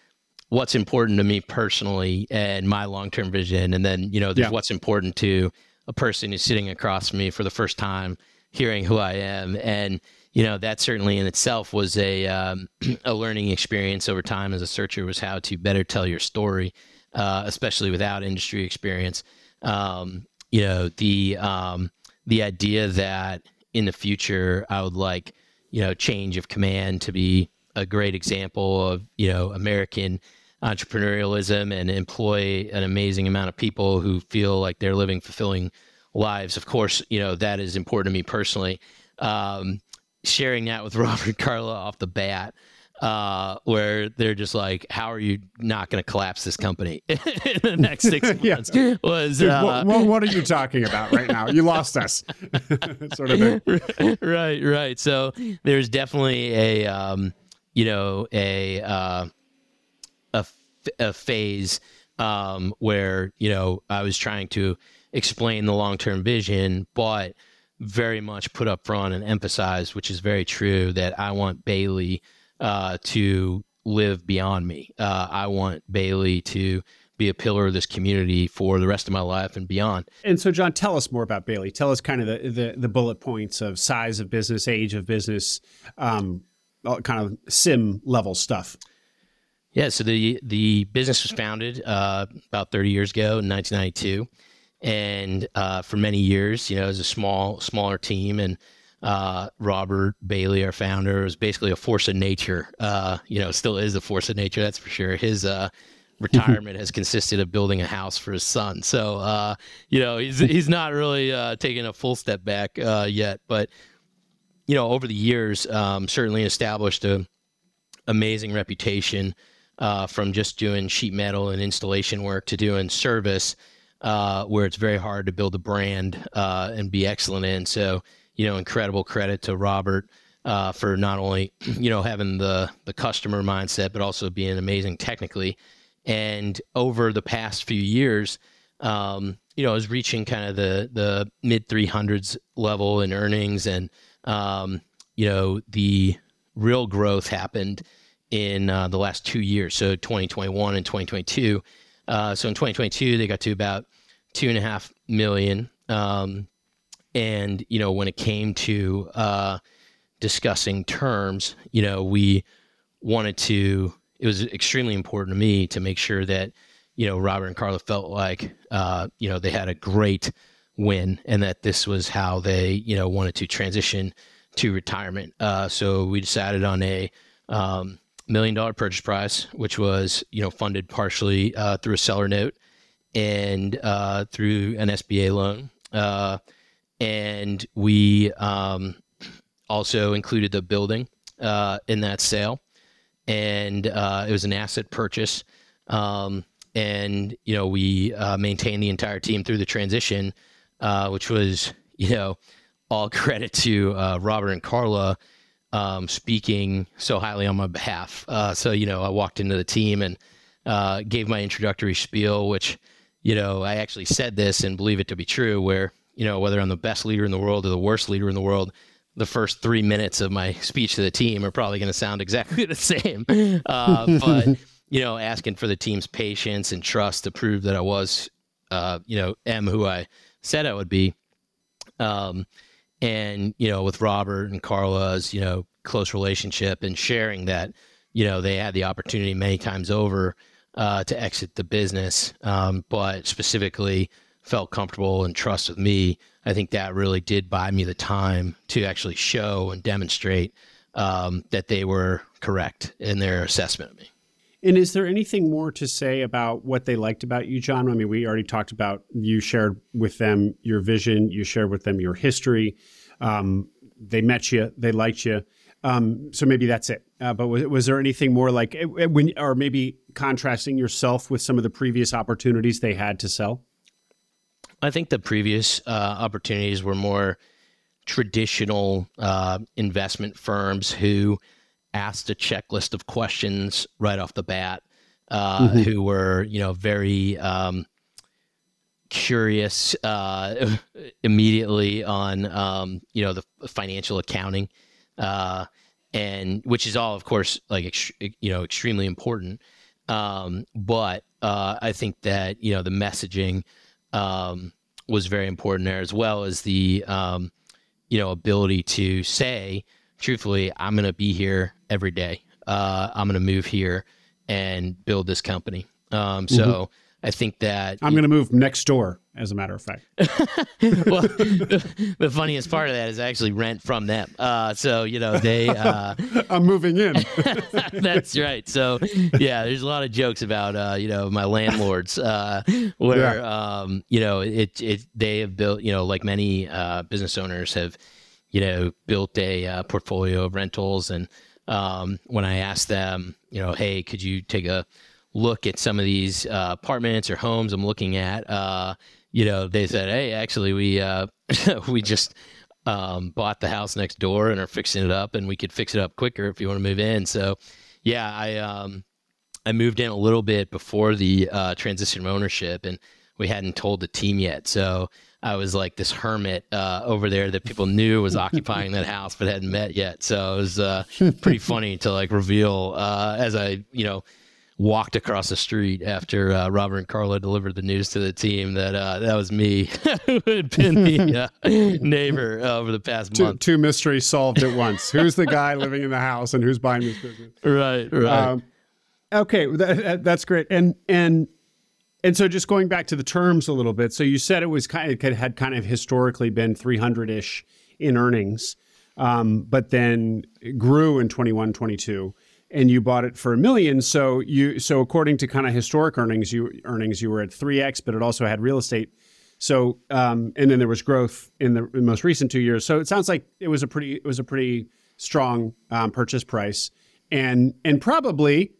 what's important to me personally and my long-term vision. And then you know there's yeah. what's important to a person who's sitting across from me for the first time hearing who i am. And you know that certainly in itself was a um, a learning experience over time as a searcher was how to better tell your story uh, especially without industry experience. Um, you know the um, the idea that in the future i would like you know change of command to be a great example of you know american entrepreneurialism and employ an amazing amount of people who feel like they're living fulfilling lives. Of course, you know, that is important to me personally. Um, sharing that with Robert Carla off the bat, uh, where they're just like, "How are you not going to collapse this company in the next six months?" yeah. Was Dude, uh, what, what, are you talking about right now? You lost us, sort of thing. Right, right. So there's definitely a, um, you know, a uh, a, a phase um, where you know I was trying to explain the long term vision, but very much put up front and emphasize, which is very true, that I want Bailey uh, to live beyond me. Uh, I want Bailey to be a pillar of this community for the rest of my life and beyond. And so, John, tell us more about Bailey. Tell us kind of the the, the bullet points of size of business, age of business, um, kind of CIM level stuff. Yeah, so the the business was founded uh, about 30 years ago in 1992, and uh, for many years, you know, it was a small, smaller team, and uh, Robert Bailey, our founder, was basically a force of nature. Uh, you know, still is a force of nature, that's for sure. His uh, retirement has consisted of building a house for his son. So, uh, you know, he's he's not really uh, taking a full step back uh, yet, but you know, over the years, um, certainly established a amazing reputation uh, from just doing sheet metal and installation work to doing service, uh, where it's very hard to build a brand uh, and be excellent in. So, you know, incredible credit to Robert. Uh, for not only you know having the the customer mindset, but also being amazing technically, and over the past few years, um, you know, I was reaching kind of the the mid 300s level in earnings, and um, you know, the real growth happened in uh, the last two years, so 2021 and 2022. Uh, so in 2022, they got to about two and a half million. Um, and you know, when it came to uh, discussing terms, you know, we wanted to. It was extremely important to me to make sure that you know Robert and Carla felt like uh, you know they had a great win and that this was how they you know wanted to transition to retirement. Uh, so we decided on a um, million dollar purchase price, which was you know funded partially uh, through a seller note and uh, through an SBA loan, uh, and we um, also included the building uh, in that sale, and uh, it was an asset purchase. Um, and you know we uh, maintained the entire team through the transition, which was you know all credit to Robert and Carla um, speaking so highly on my behalf. Uh, so, you know, I walked into the team and uh, gave my introductory spiel, which, you know, I actually said this and believe it to be true, where, you know, whether I'm the best leader in the world or the worst leader in the world, the first three minutes of my speech to the team are probably going to sound exactly the same. Uh, but, you know, asking for the team's patience and trust to prove that I was, uh, you know, am who I said I would be. Um, and you know with robert and carla's you know close relationship and sharing that you know they had the opportunity many times over uh, to exit the business um, but specifically felt comfortable and trust with me. I think that really did buy me the time to actually show and demonstrate um, that they were correct in their assessment of me and is there anything more to say about what they liked about you, John? I mean, we already talked about you shared with them your vision, you shared with them your history. Um, they met you, they liked you. Um, so maybe that's it. Uh, but was, was there anything more like eh, eh, when, or maybe contrasting yourself with some of the previous opportunities they had to sell? I think the previous uh, opportunities were more traditional uh, investment firms who asked a checklist of questions right off the bat, uh, mm-hmm. who were you know very um, curious uh, immediately on um, you know the financial accounting, uh, and which is all of course like ex- you know extremely important. Um, but uh, I think that you know the messaging um, was very important there as well as the um, you know ability to say truthfully, I'm going to be here every day. Uh, I'm going to move here and build this company. Um, so mm-hmm. I think that I'm going to move next door. As a matter of fact, well, the, the, funniest part of that is I actually rent from them. Uh, so you know they. Uh, I'm moving in. that's right. So yeah, there's a lot of jokes about uh, you know my landlords uh, where yeah. um, you know it it they have built you know like many uh, business owners have you know, built a uh, portfolio of rentals. And um, when I asked them, you know, hey, could you take a look at some of these uh, apartments or homes I'm looking at? Uh, you know, they said, hey, actually, we uh, we just um, bought the house next door and are fixing it up, and we could fix it up quicker if you want to move in. So, yeah, I um, I moved in a little bit before the uh, transition of ownership, and we hadn't told the team yet. So I was like this hermit uh, over there that people knew was occupying that house but hadn't met yet. So it was uh, pretty funny to like reveal uh, as I, you know, walked across the street after uh, Robert and Carla delivered the news to the team that uh, that was me who had been the uh, neighbor over the past two, month. Two mysteries solved at once. who's the guy living in the house and who's buying this business? Right, right. Um, okay, that, that's great. And and And so, just going back to the terms a little bit. So, you said it was kind of it had kind of historically been 300 ish in earnings, um, but then grew in 21, 22 and you bought it for a million. So you so according to kind of historic earnings, you earnings you were at three x, but it also had real estate. So um, and then there was growth in the, in the, most recent two years. So it sounds like it was a pretty it was a pretty strong um, purchase price, and and probably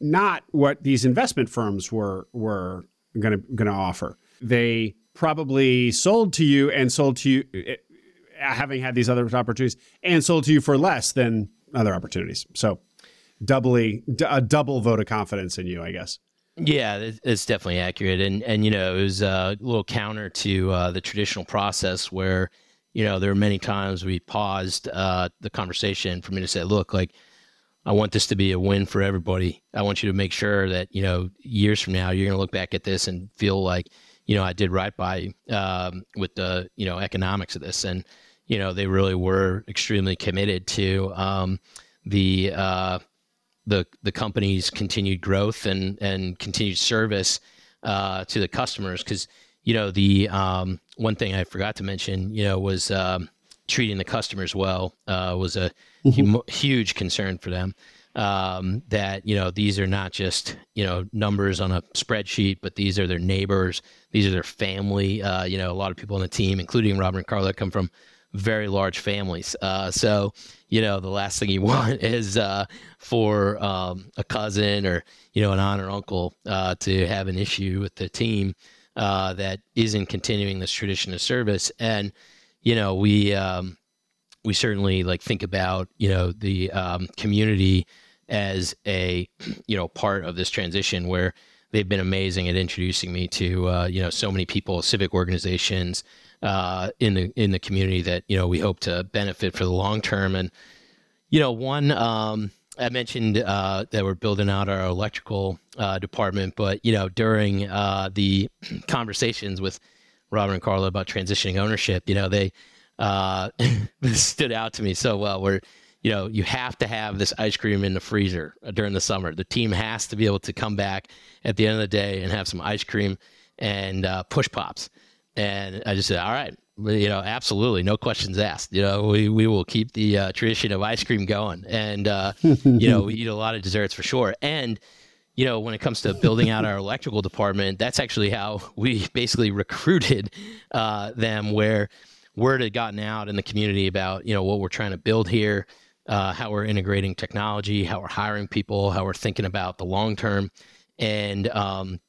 not what these investment firms were were going to going to offer. They probably sold to you and sold to you eh, having had these other opportunities and sold to you for less than other opportunities. So doubly a double vote of confidence in you, I guess. Yeah, it's definitely accurate, and and you know it was a little counter to uh, the traditional process where you know there were many times we paused uh, the conversation for me to say, look, like I want this to be a win for everybody. I want you to make sure that you know years from now you're going to look back at this and feel like you know I did right by you um, with the you know economics of this, and you know they really were extremely committed to um, the uh, the the company's continued growth and and continued service uh, to the customers because you know the um, one thing I forgot to mention you know was um, treating the customers well uh, was a huge concern for them. Um, that you know these are not just you know numbers on a spreadsheet, but these are their neighbors, these are their family. Uh, you know, a lot of people on the team, including Robert and Carla, come from very large families. Uh, so, you know, the last thing you want is uh, for um, a cousin or, you know, an aunt or uncle uh, to have an issue with the team uh, that isn't continuing this tradition of service. And, you know, we, um, we certainly like think about, you know, the um, community as a, you know, part of this transition where they've been amazing at introducing me to, uh, you know, so many people, civic organizations, uh, in the in the community that you know we hope to benefit for the long term. And you know, one um, I mentioned uh, that we're building out our electrical uh, department, but you know, during uh, the conversations with Robert and Carla about transitioning ownership, you know, they uh, stood out to me so well. Where you know, you have to have this ice cream in the freezer during the summer. The team has to be able to come back at the end of the day and have some ice cream and uh, push pops. And I just said, all right, you know, absolutely, no questions asked. You know, we, we will keep the uh, tradition of ice cream going. And, uh, you know, we eat a lot of desserts for sure. And, you know, when it comes to building out our electrical department, that's actually how we basically recruited uh, them, where word had gotten out in the community about, you know, what we're trying to build here, uh, how we're integrating technology, how we're hiring people, how we're thinking about the long term. And, um,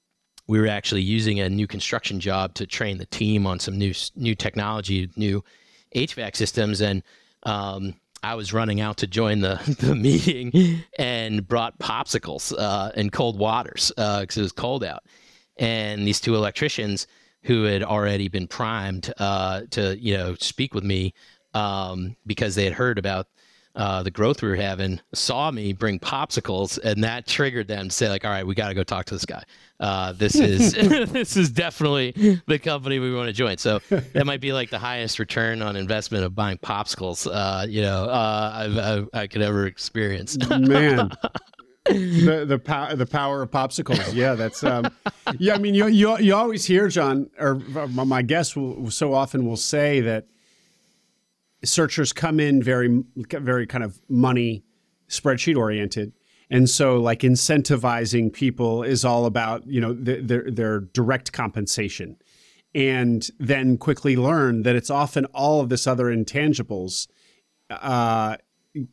we were actually using a new construction job to train the team on some new new technology, new HVAC systems, and um, I was running out to join the, the meeting and brought popsicles uh, and cold waters because uh, it was cold out. And these two electricians who had already been primed uh, to you know speak with me um, because they had heard about uh, the growth we were having saw me bring popsicles, and that triggered them to say like, "All right, we got to go talk to this guy. Uh, this is this is definitely the company we want to join." So that might be like the highest return on investment of buying popsicles, uh, you know, uh, I've, I've, i could ever experience. Man. the the power the power of popsicles. Yeah, that's um, yeah. I mean, you you you always hear John or my guests will so often will say that searchers come in very very kind of money spreadsheet oriented and so like incentivizing people is all about you know their their direct compensation and then quickly learn that it's often all of this other intangibles uh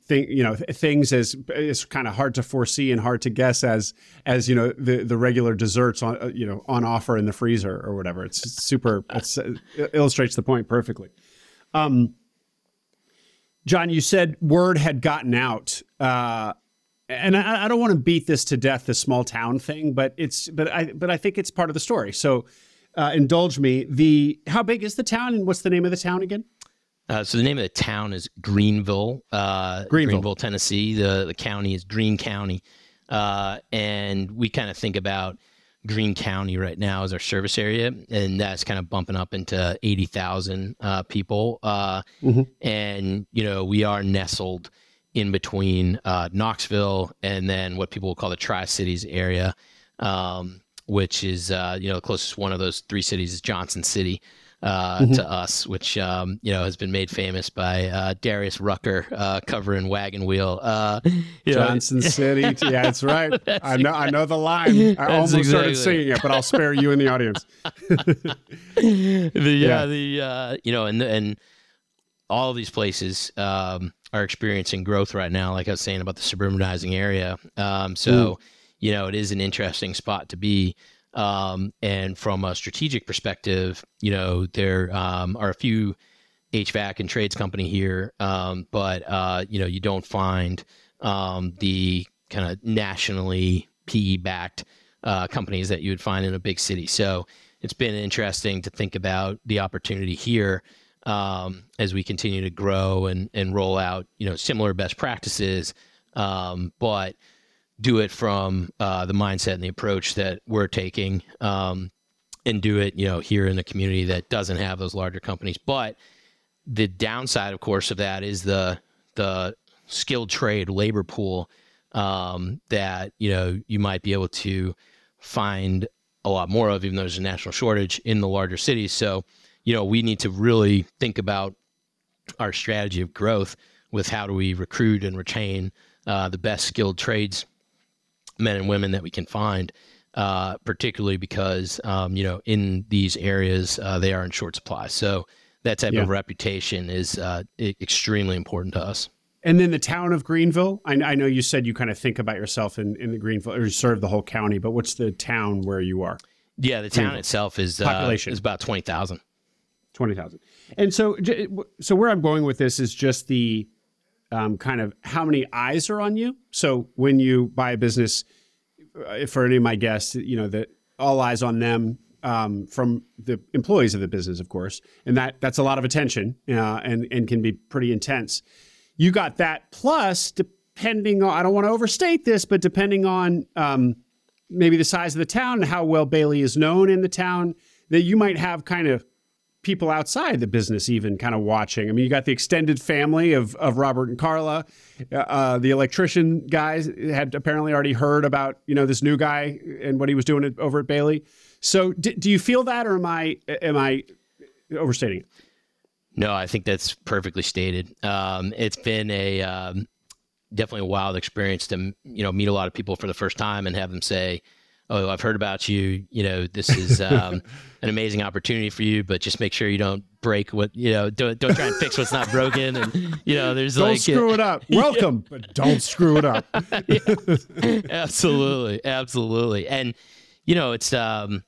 thing you know things as it's kind of hard to foresee and hard to guess as as you know the the regular desserts on uh, you know on offer in the freezer or whatever it's super it's, it illustrates the point perfectly um John, you said word had gotten out, uh, and I, I, don't want to beat this to death, the small town thing, but it's but I but I think it's part of the story. So uh, indulge me. The how big is the town, and what's the name of the town again? Uh, so the name of the town is Greeneville, uh, Greeneville, Greeneville, Tennessee. The the county is Greene County, uh, and we kind of think about Greene County right now as our service area, and that's kind of bumping up into 80,000 uh, people. Uh, mm-hmm. And, you know, we are nestled in between uh, Knoxville and then what people will call the Tri Cities area. Um, which is uh, you know the closest one of those three cities is Johnson City. Uh, mm-hmm. to us, which um, you know has been made famous by uh, Darius Rucker uh, covering Wagon Wheel. Uh, Johnson know. City, yeah, that's right. that's I know, I know the line. I almost exactly. started singing it, but I'll spare you in the audience. the, yeah, the uh, you know, and and all of these places um, are experiencing growth right now. Like I was saying about the suburbanizing area, um, so mm. you know it is an interesting spot to be. Um, and from a strategic perspective, you know, there um, are a few HVAC and trades company here, um, but uh, you know, you don't find um, the kind of nationally PE backed uh, companies that you would find in a big city. So it's been interesting to think about the opportunity here um, as we continue to grow and and roll out, you know, similar best practices, um, but do it from uh, the mindset and the approach that we're taking um, and do it you know here in the community that doesn't have those larger companies. But the downside of course of that is the the skilled trade labor pool um, that you know you might be able to find a lot more of even though there's a national shortage in the larger cities. So you know we need to really think about our strategy of growth with how do we recruit and retain uh, the best skilled trades men and women that we can find, uh, particularly because um, you know in these areas uh, they are in short supply. So that type yeah. of reputation is uh, extremely important to us. And then the town of Greeneville. I, I, know you said you kind of think about yourself in, in the Greeneville or you serve the whole county, but what's the town where you are? Yeah, the town Greeneville. itself is uh, population is about twenty thousand. Twenty thousand. And so, so where I'm going with this is just the um, kind of how many eyes are on you. So when you buy a business, uh, for any of my guests, you know that all eyes on them um, from the employees of the business, of course, and that that's a lot of attention uh, and and can be pretty intense. You got that plus depending on I don't want to overstate this, but depending on um, maybe the size of the town and how well Bailey is known in the town, that you might have kind of people outside the business even kind of watching. I mean, you got the extended family of, of Robert and Carla. Uh, uh, the electrician guys had apparently already heard about, you know, this new guy and what he was doing over at Bailey. So d- do you feel that or am I, am I overstating it? No, I think that's perfectly stated. Um, it's been a, um, definitely a wild experience to, you know, meet a lot of people for the first time and have them say, oh, I've heard about you. You know, this is um, an amazing opportunity for you, but just make sure you don't break what you know. Don't don't try and fix what's not broken. And you know, there's don't like screw it up. Welcome, yeah. but don't screw it up. yeah. Absolutely, absolutely, and you know, it's um,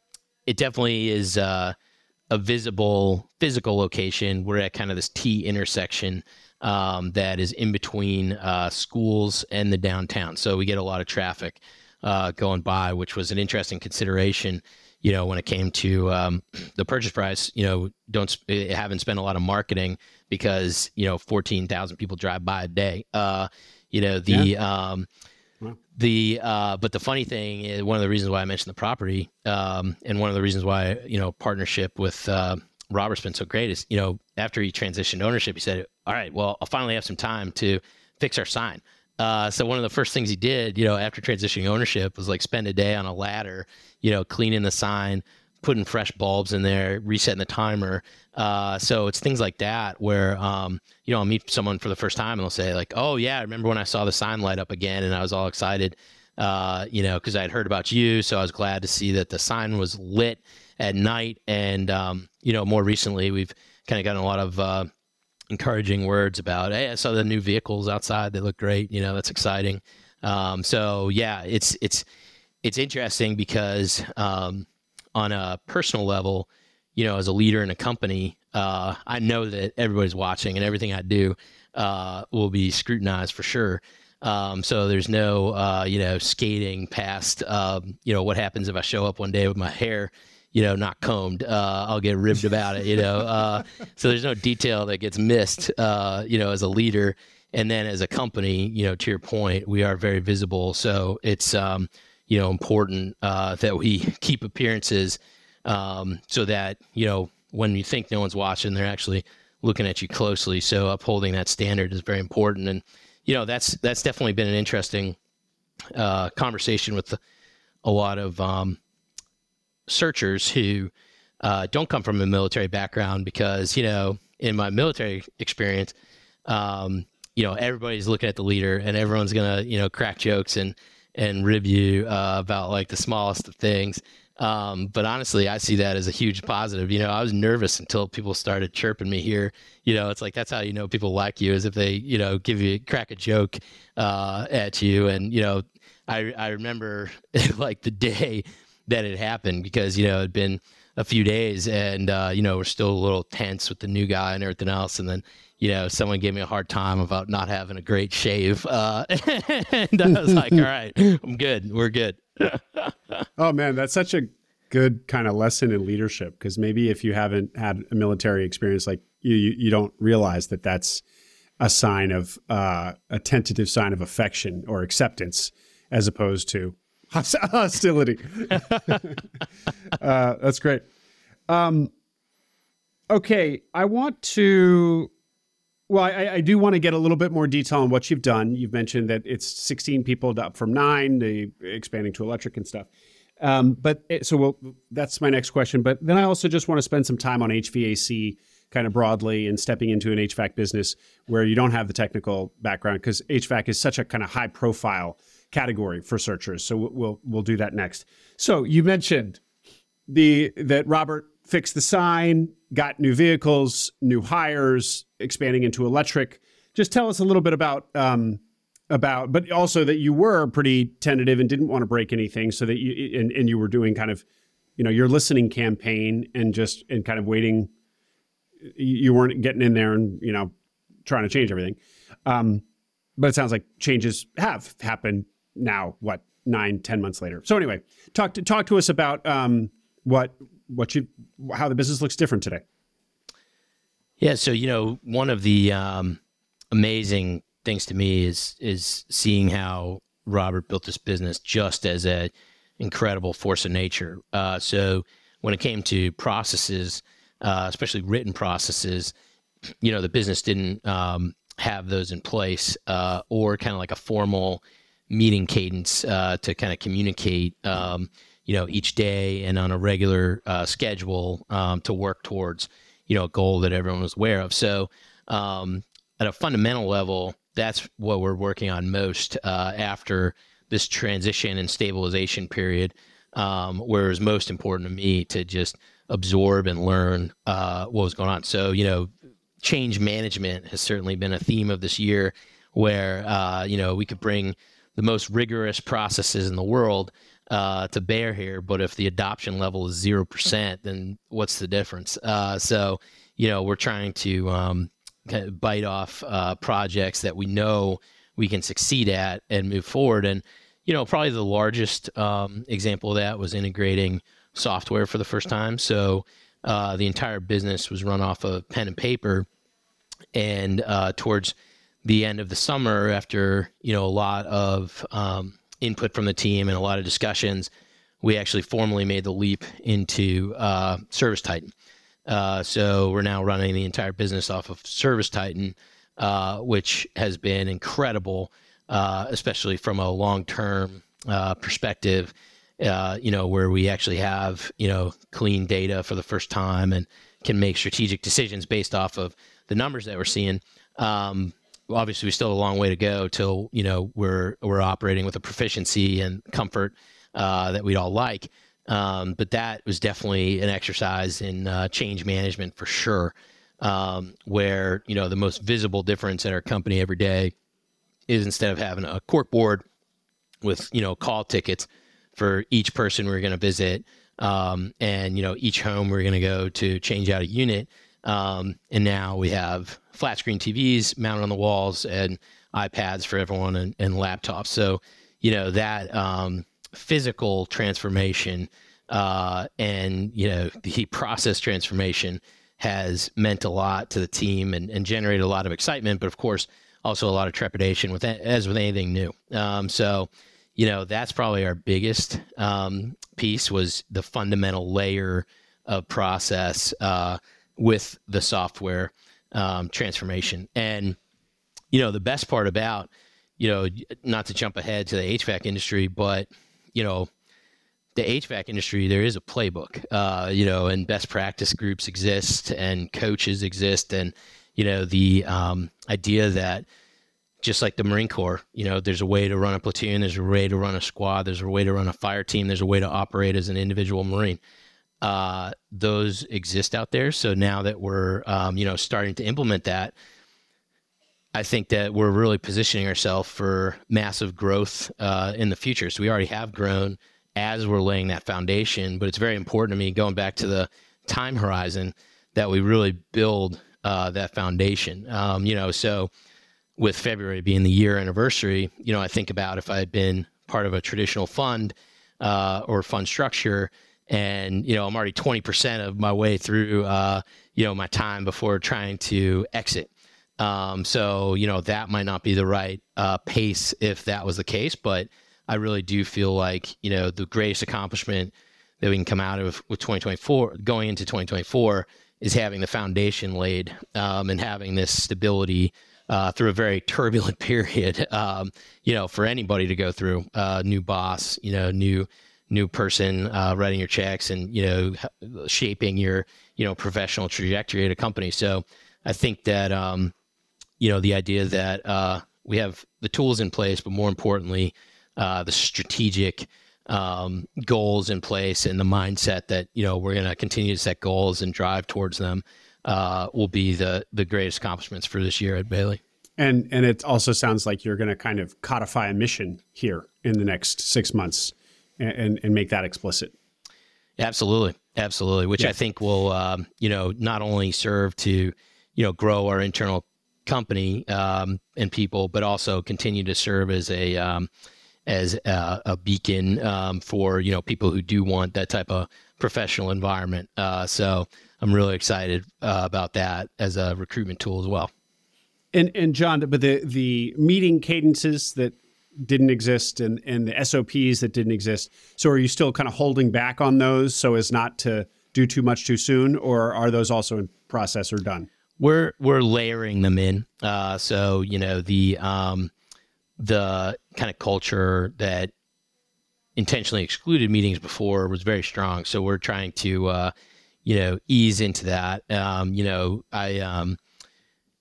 it definitely is uh, a visible physical location. We're at kind of this T intersection. Um, that is in between uh, schools and the downtown. So we get a lot of traffic uh, going by, which was an interesting consideration. You know, when it came to um, the purchase price, you know, don't eh, haven't spent a lot of marketing because you know fourteen thousand people drive by a day. Uh, you know the yeah. um, the uh, but the funny thing is one of the reasons why I mentioned the property, um, and one of the reasons why you know partnership with uh, Robert's been so great is you know after he transitioned ownership, he said, "All right, well, I'll finally have some time to fix our sign." Uh, so one of the first things he did, you know, after transitioning ownership was like spend a day on a ladder, you know, cleaning the sign, putting fresh bulbs in there, resetting the timer. Uh, so it's things like that where, um, you know, I'll meet someone for the first time and they'll say like, "Oh yeah, I remember when I saw the sign light up again and I was all excited." Uh, you know, because I had heard about you, so I was glad to see that the sign was lit at night. And um, you know, more recently, we've kind of gotten a lot of uh, encouraging words about, hey, I saw the new vehicles outside. They look great. You know, that's exciting. Um, so yeah, it's it's it's interesting because um, on a personal level, you know, as a leader in a company, uh, I know that everybody's watching and everything I do uh, will be scrutinized for sure. Um, so there's no, uh, you know, skating past, um, you know, what happens if I show up one day with my hair you know, not combed, uh, I'll get ribbed about it, you know. Uh, so there's no detail that gets missed, uh, you know, as a leader. And then as a company, you know, to your point, we are very visible. So it's, um, you know, important uh, that we keep appearances um, so that, you know, when you think no one's watching, they're actually looking at you closely. So upholding that standard is very important. And, you know, that's, that's definitely been an interesting uh, conversation with a lot of, um, searchers who uh, don't come from a military background because you know in my military experience, um, you know everybody's looking at the leader and everyone's gonna you know crack jokes and and rib you uh, about like the smallest of things. Um, but honestly, I see that as a huge positive. You know, I was nervous until people started chirping me here. You know, it's like that's how you know people like you is if they, you know, give you crack a joke uh, at you. And you know, I I remember like the day that it happened because you know it'd been a few days and uh, you know we're still a little tense with the new guy and everything else, and then you know, someone gave me a hard time about not having a great shave. Uh, and I was like, all right, I'm good. We're good. oh, man, that's such a good kind of lesson in leadership because maybe if you haven't had a military experience, like you, you, you don't realize that that's a sign of uh, a tentative sign of affection or acceptance as opposed to hostility. uh, that's great. Um, okay, I want to well, I, I, do want to get a little bit more detail on what you've done. You've mentioned that it's 16 people up from nine, the expanding to electric and stuff. Um, but it, eh, so we'll, that's my next question. But then I also just want to spend some time on HVAC kind of broadly and stepping into an HVAC business where you don't have the technical background because HVAC is such a kind of high profile category for searchers. So we'll we'll do that next. So you mentioned the that Robert fixed the sign, got new vehicles, new hires, expanding into electric. Just tell us a little bit about um, about, but also that you were pretty tentative and didn't want to break anything, so that you and, and you were doing kind of, you know, your listening campaign and just and kind of waiting. You weren't getting in there and you know trying to change everything, um, but it sounds like changes have happened now. What nine, ten months later. So anyway, talk to talk to us about um, what what you how the business looks different today. Yeah, so you know, one of the um, amazing things to me is is seeing how Robert built this business just as a incredible force of nature. Uh, so when it came to processes, uh, especially written processes, you know, the business didn't um, have those in place uh, or kind of like a formal meeting cadence uh, to kind of communicate. Um, you know, each day and on a regular uh, schedule um, to work towards, you know, a goal that everyone was aware of. So, um, at a fundamental level, that's what we're working on most uh, after this transition and stabilization period, um, where it was most important to me to just absorb and learn uh, what was going on. So, you know, change management has certainly been a theme of this year, where uh, you know we could bring the most rigorous processes in the world uh, to bear here. But if the adoption level is zero percent, then what's the difference? Uh, so you know we're trying to um, kind of bite off uh, projects that we know we can succeed at and move forward. And you know probably the largest um, example of that was integrating software for the first time. So uh, the entire business was run off of pen and paper, and uh, towards the end of the summer, after you know a lot of um, input from the team and a lot of discussions, we actually formally made the leap into uh, ServiceTitan. Uh, so we're now running the entire business off of ServiceTitan, uh, which has been incredible, uh, especially from a long-term uh, perspective. Uh, you know, where we actually have you know clean data for the first time and can make strategic decisions based off of the numbers that we're seeing. Um, obviously we still have a long way to go till you know we're we're operating with a proficiency and comfort uh, that we'd all like. Um, but that was definitely an exercise in uh, change management for sure. Um, where you know the most visible difference in our company every day is instead of having a cork board with you know call tickets for each person we're going to visit um, and you know each home we're going to go to change out a unit um, and now we have flat screen TVs mounted on the walls and iPads for everyone and, and laptops. So, you know, that um, physical transformation uh, and, you know, the process transformation has meant a lot to the team and, and generated a lot of excitement, but of course, also a lot of trepidation with as with anything new. Um, so, you know, that's probably our biggest um, piece was the fundamental layer of process. Uh, with the software um, transformation. And you know, the best part about you know, not to jump ahead to the HVAC industry, but you know, the HVAC industry, there is a playbook, uh, you know, and best practice groups exist and coaches exist. And, you know, the um, idea that just like the Marine Corps, you know, there's a way to run a platoon, there's a way to run a squad, there's a way to run a fire team, there's a way to operate as an individual Marine. Uh, those exist out there. So now that we're, um, you know, starting to implement that, I think that we're really positioning ourselves for massive growth uh, in the future. So we already have grown as we're laying that foundation, but it's very important to me going back to the time horizon that we really build uh, that foundation. Um, you know, so with February being the year anniversary, you know, I think about if I had been part of a traditional fund uh, or fund structure, and you know, I'm already 20% of my way through, uh, you know, my time before trying to exit. Um, so you know that might not be the right uh, pace if that was the case, but I really do feel like you know the greatest accomplishment that we can come out of with 2024, going into 2024, is having the foundation laid um, and having this stability uh, through a very turbulent period. Um, you know, for anybody to go through, uh, new boss, you know, new new person uh, writing your checks and you know shaping your you know professional trajectory at a company. So I think that um, you know, the idea that uh, we have the tools in place, but more importantly, uh, the strategic um, goals in place and the mindset that you know we're going to continue to set goals and drive towards them uh, will be the the greatest accomplishments for this year at Bailey. And and it also sounds like you're going to kind of codify a mission here in the next six months and and, and make that explicit. Absolutely, absolutely. Which. I think will um, you know not only serve to you know grow our internal company um, and people, but also continue to serve as a um, as a, a beacon um, for you know people who do want that type of professional environment. Uh, so I'm really excited uh, about that as a recruitment tool as well. And and John, but the the meeting cadences that didn't exist and and the SOPs that didn't exist. So are you still kind of holding back on those so as not to do too much too soon, or are those also in process or done? we're we're layering them in. Uh, so you know the um, the kind of culture that intentionally excluded meetings before was very strong. So we're trying to uh, you know ease into that. Um, you know I um,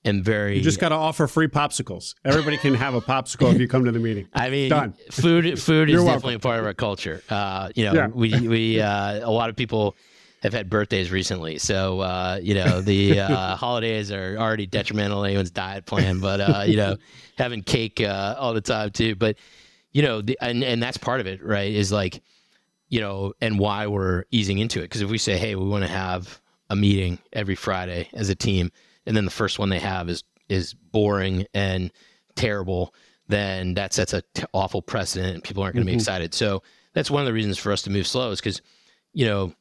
am very. You just got to offer free popsicles. Everybody can have a popsicle if you come to the meeting. I mean, Done. food food is definitely a part of our culture. Uh, you know, yeah. we we uh, a lot of people have had birthdays recently. So, uh, you know, the uh, holidays are already detrimental to anyone's diet plan, but, uh, you know, having cake uh, all the time too. But, you know, the, and, and that's part of it, right? Is like, you know, and why we're easing into it. Because if we say, hey, we want to have a meeting every Friday as a team, and then the first one they have is is boring and terrible, then that sets a t- awful precedent, and people aren't going to mm-hmm. be excited. So that's one of the reasons for us to move slow, is because, you know,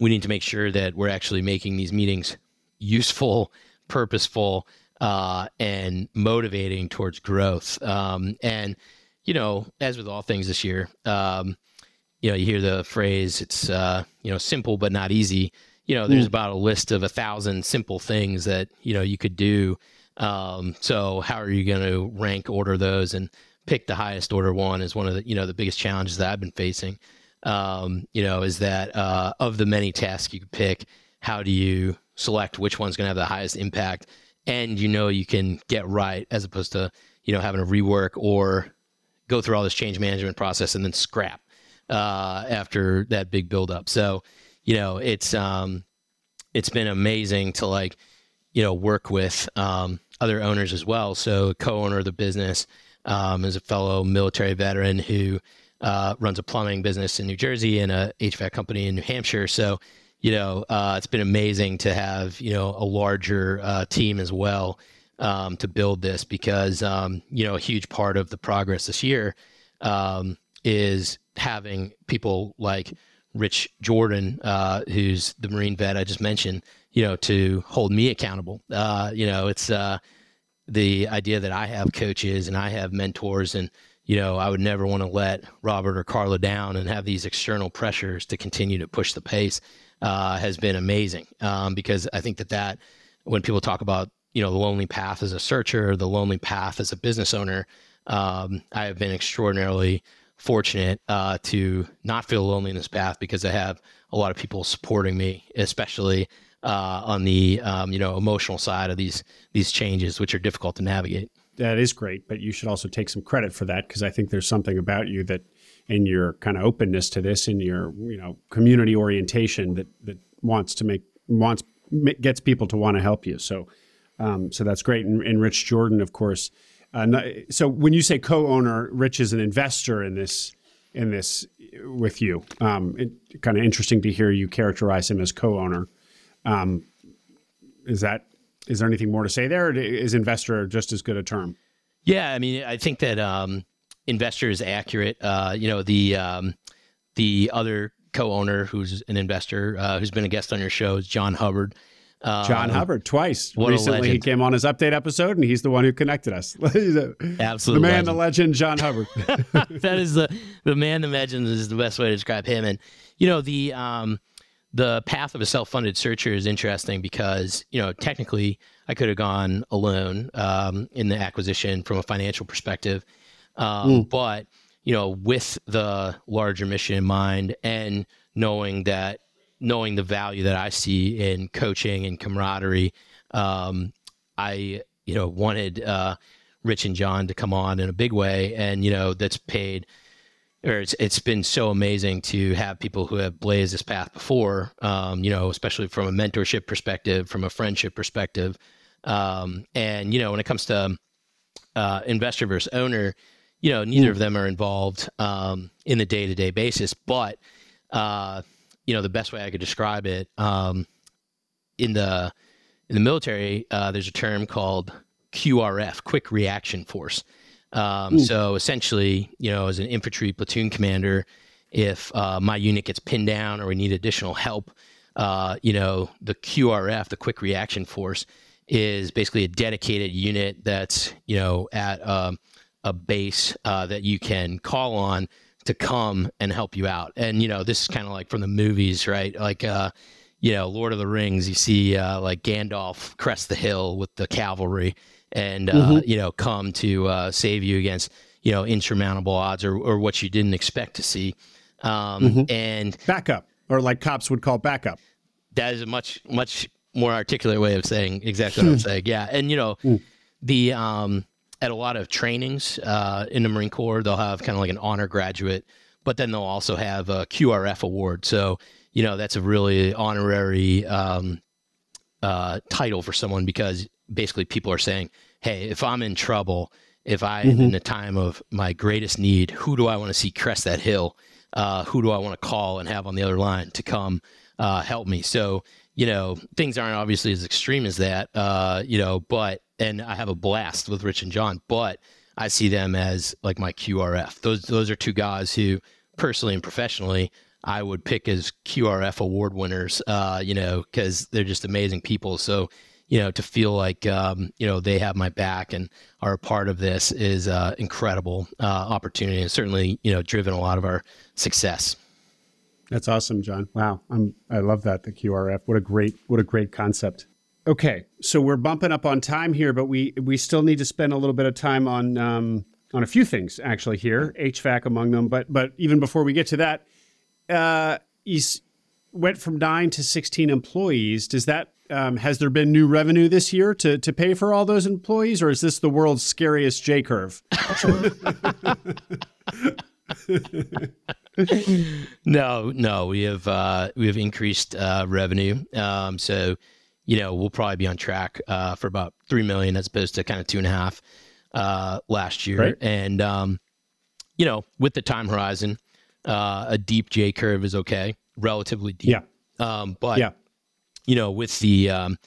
we need to make sure that we're actually making these meetings useful, purposeful, uh, and motivating towards growth. Um, and you know, as with all things this year, um, you know, you hear the phrase "it's uh, you know simple but not easy." You know, there's mm. about a list of a thousand simple things that you know you could do. Um, so, how are you going to rank order those and pick the highest order one? Is one of the you know the biggest challenges that I've been facing um, you know, is that uh, of the many tasks you could pick, how do you select which one's going to have the highest impact? And you know, you can get right as opposed to, you know, having to rework or go through all this change management process and then scrap uh, after that big buildup. So, you know, it's, um, it's been amazing to like, you know, work with um, other owners as well. So, co-owner of the business um, is a fellow military veteran who uh, runs a plumbing business in New Jersey and a HVAC company in New Hampshire. So, you know, uh, it's been amazing to have you know a larger uh, team as well um, to build this because um, you know a huge part of the progress this year um, is having people like Rich Jordan, uh, who's the Marine vet I just mentioned, you know, to hold me accountable. Uh, you know, it's uh, the idea that I have coaches and I have mentors and you know, I would never want to let Robert or Carla down and have these external pressures to continue to push the pace uh, has been amazing. Um, because I think that that when people talk about you know the lonely path as a searcher, the lonely path as a business owner, um, I have been extraordinarily fortunate uh, to not feel lonely in this path because I have a lot of people supporting me, especially uh, on the um, you know emotional side of these these changes, which are difficult to navigate. That is great, but you should also take some credit for that because I think there's something about you that, in your kind of openness to this, in your you know community orientation that that wants to make wants gets people to want to help you. So, um, so that's great. And, and Rich Jordan, of course. Uh, so when you say co-owner, Rich is an investor in this in this with you. Um, kind of interesting to hear you characterize him as co-owner. Um, is that is there anything more to say there? is investor just as good a term? Yeah, I mean, I think that um, investor is accurate. Uh, you know, the um, the other co-owner who's an investor uh, who's been a guest on your show is John Hubbard. Um, John Hubbard twice. Recently, he came on his update episode, and he's the one who connected us. Absolutely, the man, legend. the legend, John Hubbard. that is the the man, the legend is the best way to describe him. And you know the um, the path of a self-funded searcher is interesting because you know technically I could have gone alone um, in the acquisition from a financial perspective, um, mm. but you know with the larger mission in mind and knowing that knowing the value that I see in coaching and camaraderie, um, I you know wanted uh, Rich and John to come on in a big way, and you know that's paid or it's it's been so amazing to have people who have blazed this path before. Um, you know, especially from a mentorship perspective, from a friendship perspective, um, and you know, when it comes to uh, investor versus owner, you know, neither of them are involved um, in the day to day basis. But uh, you know, the best way I could describe it um, in the in the military, uh, there's a term called QRF, Quick Reaction Force. Um, so essentially, you know, as an infantry platoon commander, if uh, my unit gets pinned down or we need additional help, uh, you know, the QRF, the Quick Reaction Force, is basically a dedicated unit that's you know at um, a base uh, that you can call on to come and help you out. And you know, this is kind of like from the movies, right? Like. Uh, you know, Lord of the Rings, you see uh, like Gandalf crest the hill with the cavalry, and uh, mm-hmm. you know come to uh, save you against you know insurmountable odds or, or what you didn't expect to see um, mm-hmm. and backup or like cops would call backup that is a much much more articulate way of saying exactly what i'm saying yeah and you know mm. the um, at a lot of trainings uh, in the marine corps they'll have kind of like an honor graduate but then they'll also have a qrf award so you know that's a really honorary um, uh, title for someone because basically people are saying, hey, if I'm in trouble, if I am mm-hmm. in the time of my greatest need, who do I want to see crest that hill? Uh, who do I want to call and have on the other line to come uh, help me? So, you know, things aren't obviously as extreme as that, uh, you know, but, and I have a blast with Rich and John, but I see them as like my QRF. Those, those are two guys who personally and professionally I would pick as QRF award winners, uh, you know, because they're just amazing people. So, you know, to feel like, um, you know, they have my back and are a part of this is uh, incredible uh, opportunity and certainly, you know, driven a lot of our success. That's awesome, John. Wow. I'm, I love that. The QRF. What a great, what a great concept. Okay. So we're bumping up on time here, but we, we still need to spend a little bit of time on, um, on a few things actually here, HVAC among them. But, but even before we get to that, uh, you went from nine to 16 employees. Does that um, has there been new revenue this year to to pay for all those employees, or is this the world's scariest J curve? no, no, we have uh, we have increased uh, revenue. Um, so, you know, we'll probably be on track uh, for about three million as opposed to kind of two and a half uh, last year. Right. And um, you know, with the time horizon, uh, a deep J curve is okay, relatively deep. Yeah. Um, but yeah. you know, with the um,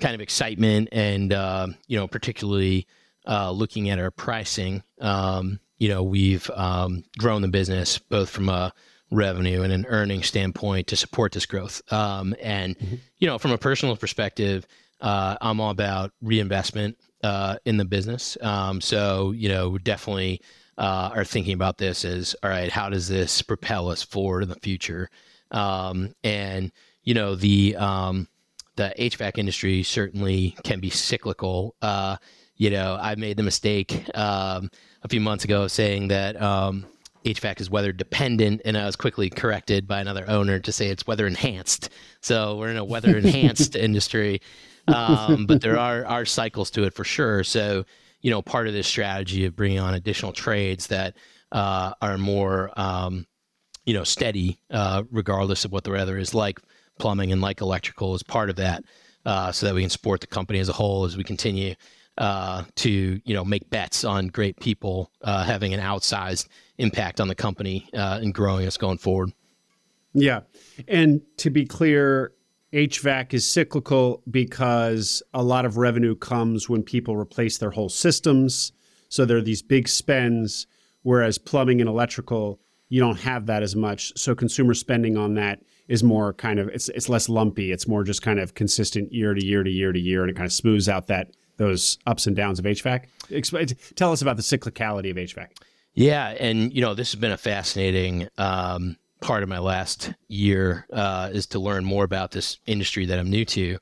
kind of excitement and uh, you know, particularly uh, looking at our pricing, um, you know, we've um, grown the business both from a revenue and an earning standpoint to support this growth. Um, and mm-hmm. you know, from a personal perspective, uh, I'm all about reinvestment uh, in the business. Um, so you know, definitely uh, are thinking about this as all right, how does this propel us forward in the future? Um, and you know the um, the HVAC industry certainly can be cyclical. Uh, you know, I made the mistake um, a few months ago saying that um, HVAC is weather dependent, and I was quickly corrected by another owner to say it's weather enhanced. So we're in a weather enhanced industry, um, but there are are cycles to it for sure. So you know, part of this strategy of bringing on additional trades that uh, are more um, you know steady, uh, regardless of what the weather is like plumbing and like electrical is part of that, uh, so that we can support the company as a whole as we continue uh, to you know make bets on great people uh, having an outsized impact on the company uh, and growing us going forward. Yeah, and to be clear, HVAC is cyclical because a lot of revenue comes when people replace their whole systems. So there are these big spends, whereas plumbing and electrical, you don't have that as much. So consumer spending on that is more kind of it's it's less lumpy. It's more just kind of consistent year to year to year to year, and it kind of smooths out that those ups and downs of HVAC. Explain, tell us about the cyclicality of HVAC. Yeah, and you know this has been a fascinating um, part of my last year uh, is to learn more about this industry that I'm new to,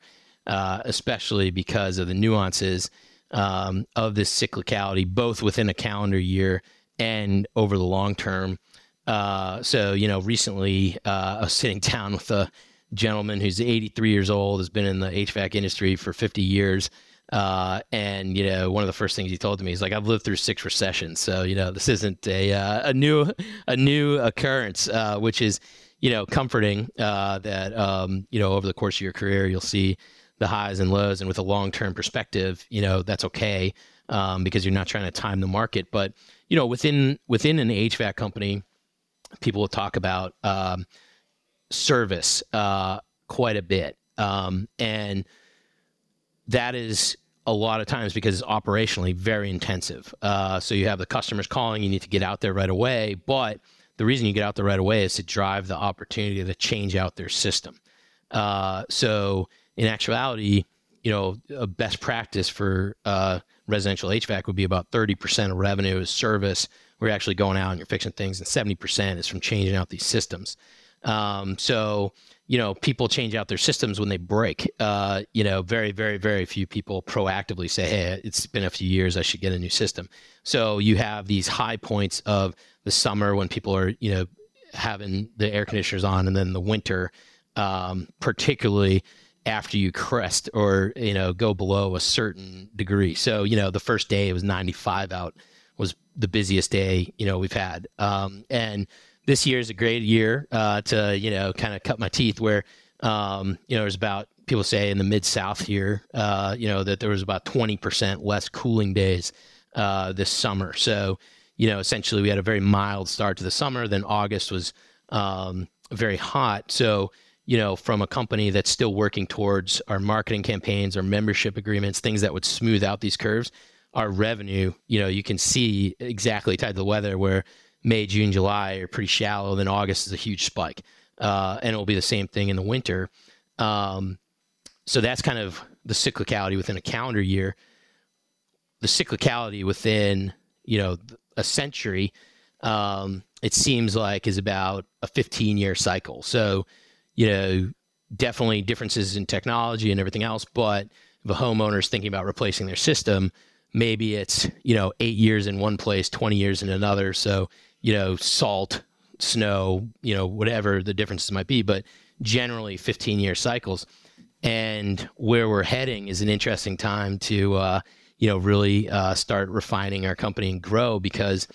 uh, especially because of the nuances um, of this cyclicality, both within a calendar year and over the long term. Uh, so, you know, recently uh, I was sitting down with a gentleman who's 83 years old, has been in the HVAC industry for 50 years. Uh, and you know, one of the first things he told me is like, "I've lived through six recessions, so you know, this isn't a uh, a new a new occurrence," uh, which is you know comforting uh, that um, you know over the course of your career you'll see the highs and lows, and with a long term perspective, you know that's okay um, because you're not trying to time the market. But you know, within within an HVAC company, people will talk about um, service uh, quite a bit, um, and that is a lot of times because it's operationally very intensive. Uh, so you have the customers calling, you need to get out there right away. But the reason you get out there right away is to drive the opportunity to change out their system. Uh, so in actuality, you know, a best practice for uh, residential HVAC would be about 30% of revenue is service. We're actually going out and you're fixing things, and 70% is from changing out these systems. Um, so you know, people change out their systems when they break. Uh, you know, very, very, very few people proactively say, "Hey, it's been a few years, I should get a new system." So you have these high points of the summer when people are, you know, having the air conditioners on, and then the winter, um, particularly after you crest or you know go below a certain degree. So you know, the first day it was 95 out was the busiest day you know we've had, um, and this year is a great year uh, to you know kind of cut my teeth. Where um, you know there's about people say in the mid South here, uh, you know that there was about twenty percent less cooling days uh, this summer. So you know essentially we had a very mild start to the summer. Then August was um, very hot. So you know from a company that's still working towards our marketing campaigns, our membership agreements, things that would smooth out these curves. Our revenue, you know, you can see exactly tied to the weather where May, June, July are pretty shallow. Then August is a huge spike, uh, and it will be the same thing in the winter. Um, so that's kind of the cyclicality within a calendar year. The cyclicality within you know a century, um, it seems like is about a 15 year cycle. So you know definitely differences in technology and everything else, but if a homeowner is thinking about replacing their system, maybe it's you know eight years in one place, 20 years in another. So you know, salt, snow, you know, whatever the differences might be, but generally 15 year cycles. And where we're heading is an interesting time to, uh, you know, really uh, start refining our company and grow because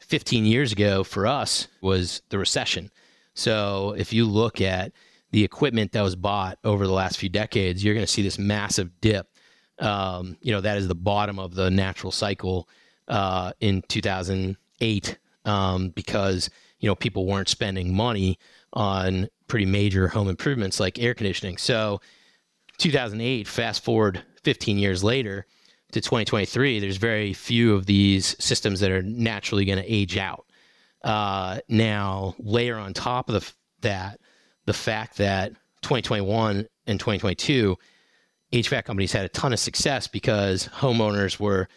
15 years ago for us was the recession. So if you look at the equipment that was bought over the last few decades, you're going to see this massive dip. Um, you know, that is the bottom of the natural cycle uh, in 2008 um, because you know people weren't spending money on pretty major home improvements like air conditioning. So 2008, fast forward 15 years later to 2023, there's very few of these systems that are naturally going to age out. Uh, now, layer on top of the, that the fact that 2021 and 2022, HVAC companies had a ton of success because homeowners were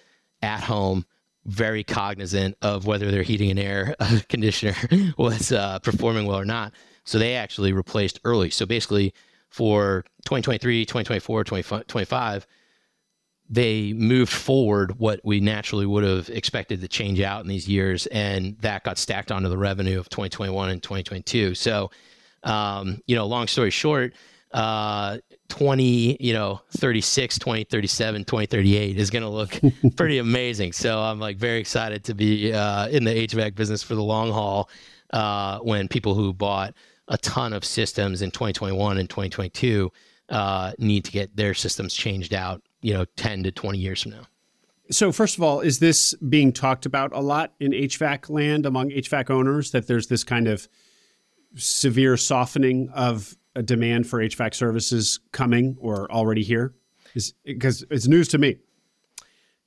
at home very cognizant of whether their heating and air conditioner was uh, performing well or not. So they actually replaced early. So basically, for 2023, 2024, 2025, they moved forward what we naturally would have expected to change out in these years, and that got stacked onto the revenue of 2021 and 2022. So, um, you know, long story short, uh, 20, you know, 36, 20, 37, 20, 38 is going to look pretty amazing. So I'm like very excited to be uh, in the HVAC business for the long haul uh, when people who bought a ton of systems in 2021 and 2022 uh, need to get their systems changed out, you know, 10 to 20 years from now. So, first of all, is this being talked about a lot in HVAC land among HVAC owners that there's this kind of severe softening of a demand for HVAC services coming or already here? Is because it's news to me.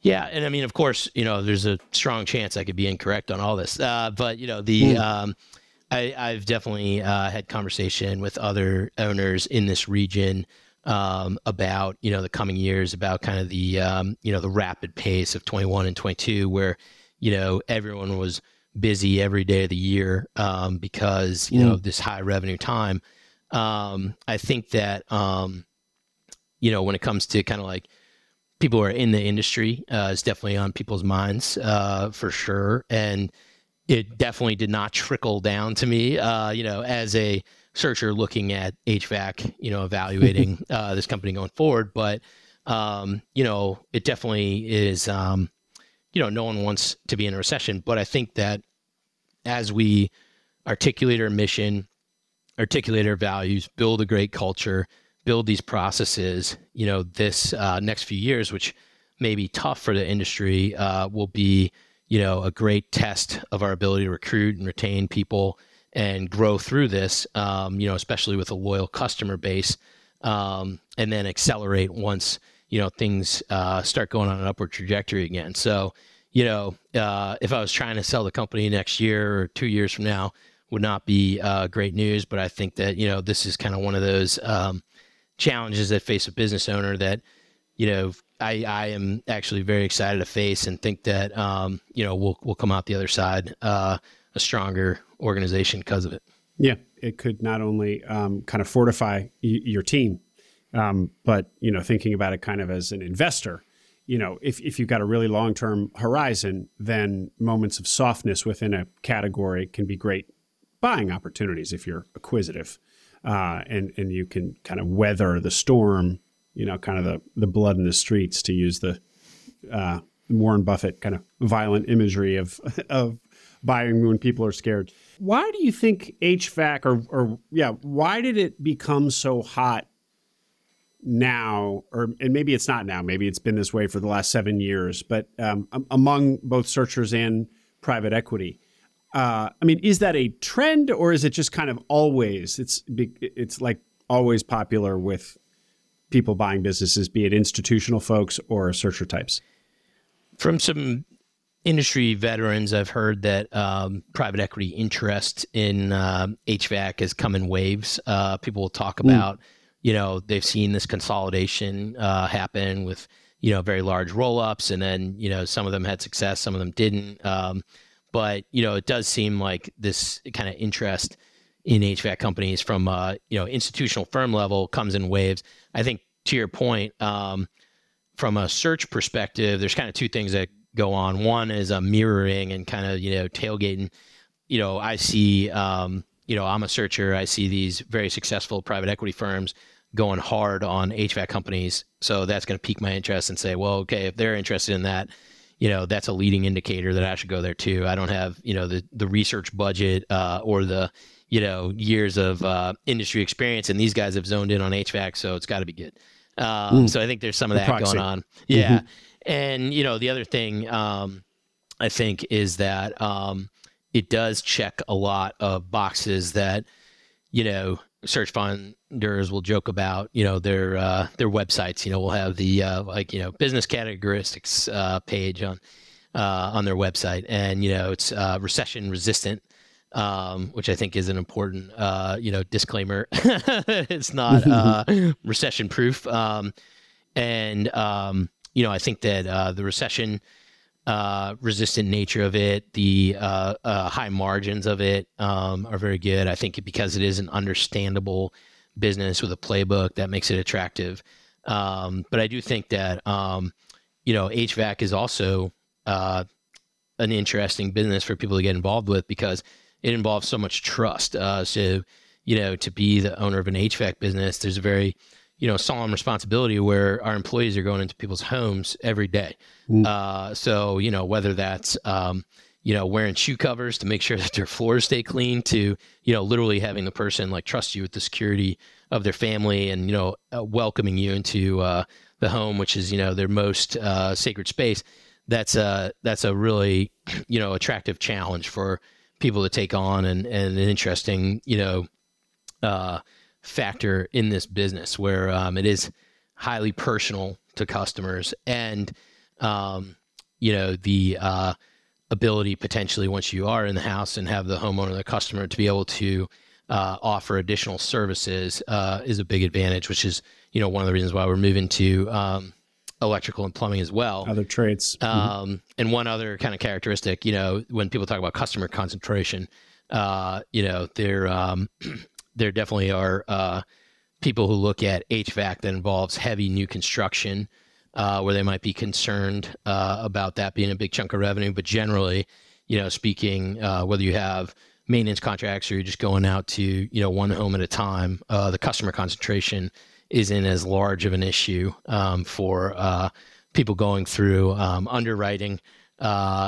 Yeah, and I mean, of course, you know, there's a strong chance I could be incorrect on all this, uh, but you know, the mm. um, I, have definitely uh, had conversation with other owners in this region um, about you know the coming years, about kind of the um, you know the rapid pace of 21 and 22, where you know everyone was busy every day of the year um, because you mm. know this high revenue time. Um, I think that um, you know when it comes to kind of like people who are in the industry, uh, it's definitely on people's minds uh, for sure, and it definitely did not trickle down to me. Uh, you know, as a searcher looking at HVAC, you know, evaluating uh, this company going forward, but um, you know, it definitely is. Um, you know, no one wants to be in a recession, but I think that as we articulate our mission, articulate our values, build a great culture, build these processes, you know, this uh, next few years, which may be tough for the industry, uh, will be you know, a great test of our ability to recruit and retain people and grow through this, um, you know, especially with a loyal customer base, um, and then accelerate once, you know, things uh, start going on an upward trajectory again. So, you know, uh, if I was trying to sell the company next year or two years from now, would not be uh, great news. But I think that, you know, this is kind of one of those um, challenges that face a business owner that, you know, I, I am actually very excited to face and think that um, you know we'll we'll come out the other side uh, a stronger organization because of it. Yeah, it could not only um, kind of fortify y- your team, um, but you know thinking about it kind of as an investor. You know, if if you've got a really long term horizon, then moments of softness within a category can be great buying opportunities if you're acquisitive, uh, and and you can kind of weather the storm you know, kind of the, the blood in the streets to use the uh, Warren Buffett kind of violent imagery of of buying when people are scared. Why do you think HVAC or or yeah, why did it become so hot now or and maybe it's not now, maybe it's been this way for the last 7 years, but um, among both searchers and private equity. Uh, I mean, is that a trend or is it just kind of always it's it's like always popular with people buying businesses, be it institutional folks or searcher types? From some industry veterans, I've heard that um, private equity interest in uh, HVAC has come in waves. Uh, people will talk hmm. about, mm. you know, they've seen this consolidation uh, happen with, you know, very large roll ups, and then, you know, some of them had success, some of them didn't. Um, but, you know, it does seem like this kind of interest in HVAC companies from uh, you know institutional firm level comes in waves. I think to your point, um, from a search perspective, there's kind of two things that go on. One is a mirroring and kind of you know tailgating. You know, I see, um, you know, I'm a searcher. I see these very successful private equity firms going hard on HVAC companies. So that's going to pique my interest and say, well, okay, if they're interested in that, you know, that's a leading indicator that I should go there too. I don't have, you know, the the research budget uh, or the you know years of uh, industry experience, and these guys have zoned in on HVAC, so it's got to be good. Um, mm. So I think there's some of that going on. Yeah, mm-hmm. and you know the other thing um, I think is that um, it does check a lot of boxes that you know search funders will joke about you know their uh, their websites. You know will have the uh, like you know business characteristics uh, page on uh, on their website. And you know it's uh, recession resistant um, which I think is an important, uh, you know, disclaimer. it's not uh, recession proof, um, and um, you know, I think that uh, the recession uh, resistant nature of it, the uh, uh, high margins of it, um, are very good. I think because it is an understandable business with a playbook that makes it attractive. Um, but I do think that um, you know, HVAC is also uh, an interesting business for people to get involved with because it involves so much trust. Uh, so, you know, to be the owner of an HVAC business, there's a very, you know, solemn responsibility where our employees are going into people's homes every day. Mm. Uh, so, you know, whether that's, um, you know, wearing shoe covers to make sure that their floors stay clean to, you know, literally having the person like trust you with the security of their family and, you know, uh, welcoming you into uh, the home, which is, you know, their most uh, sacred space. That's a, that's a really, you know, attractive challenge for people to take on and, and an interesting, you know, uh, factor in this business where um, it is highly personal to customers and, um, you know, the, uh, ability potentially once you are in the house and have the homeowner, the customer, to be able to uh, offer additional services uh, is a big advantage, which is you know one of the reasons why we're moving to um, electrical and plumbing as well. Other trades. Um, mm-hmm. And one other kind of characteristic, you know, when people talk about customer concentration, uh, you know, there um, there definitely are uh, people who look at HVAC that involves heavy new construction uh, where they might be concerned uh, about that being a big chunk of revenue. But generally, you know, speaking, uh, whether you have maintenance contracts or you're just going out to you know one home at a time, uh, the customer concentration isn't as large of an issue um, for uh, people going through um, underwriting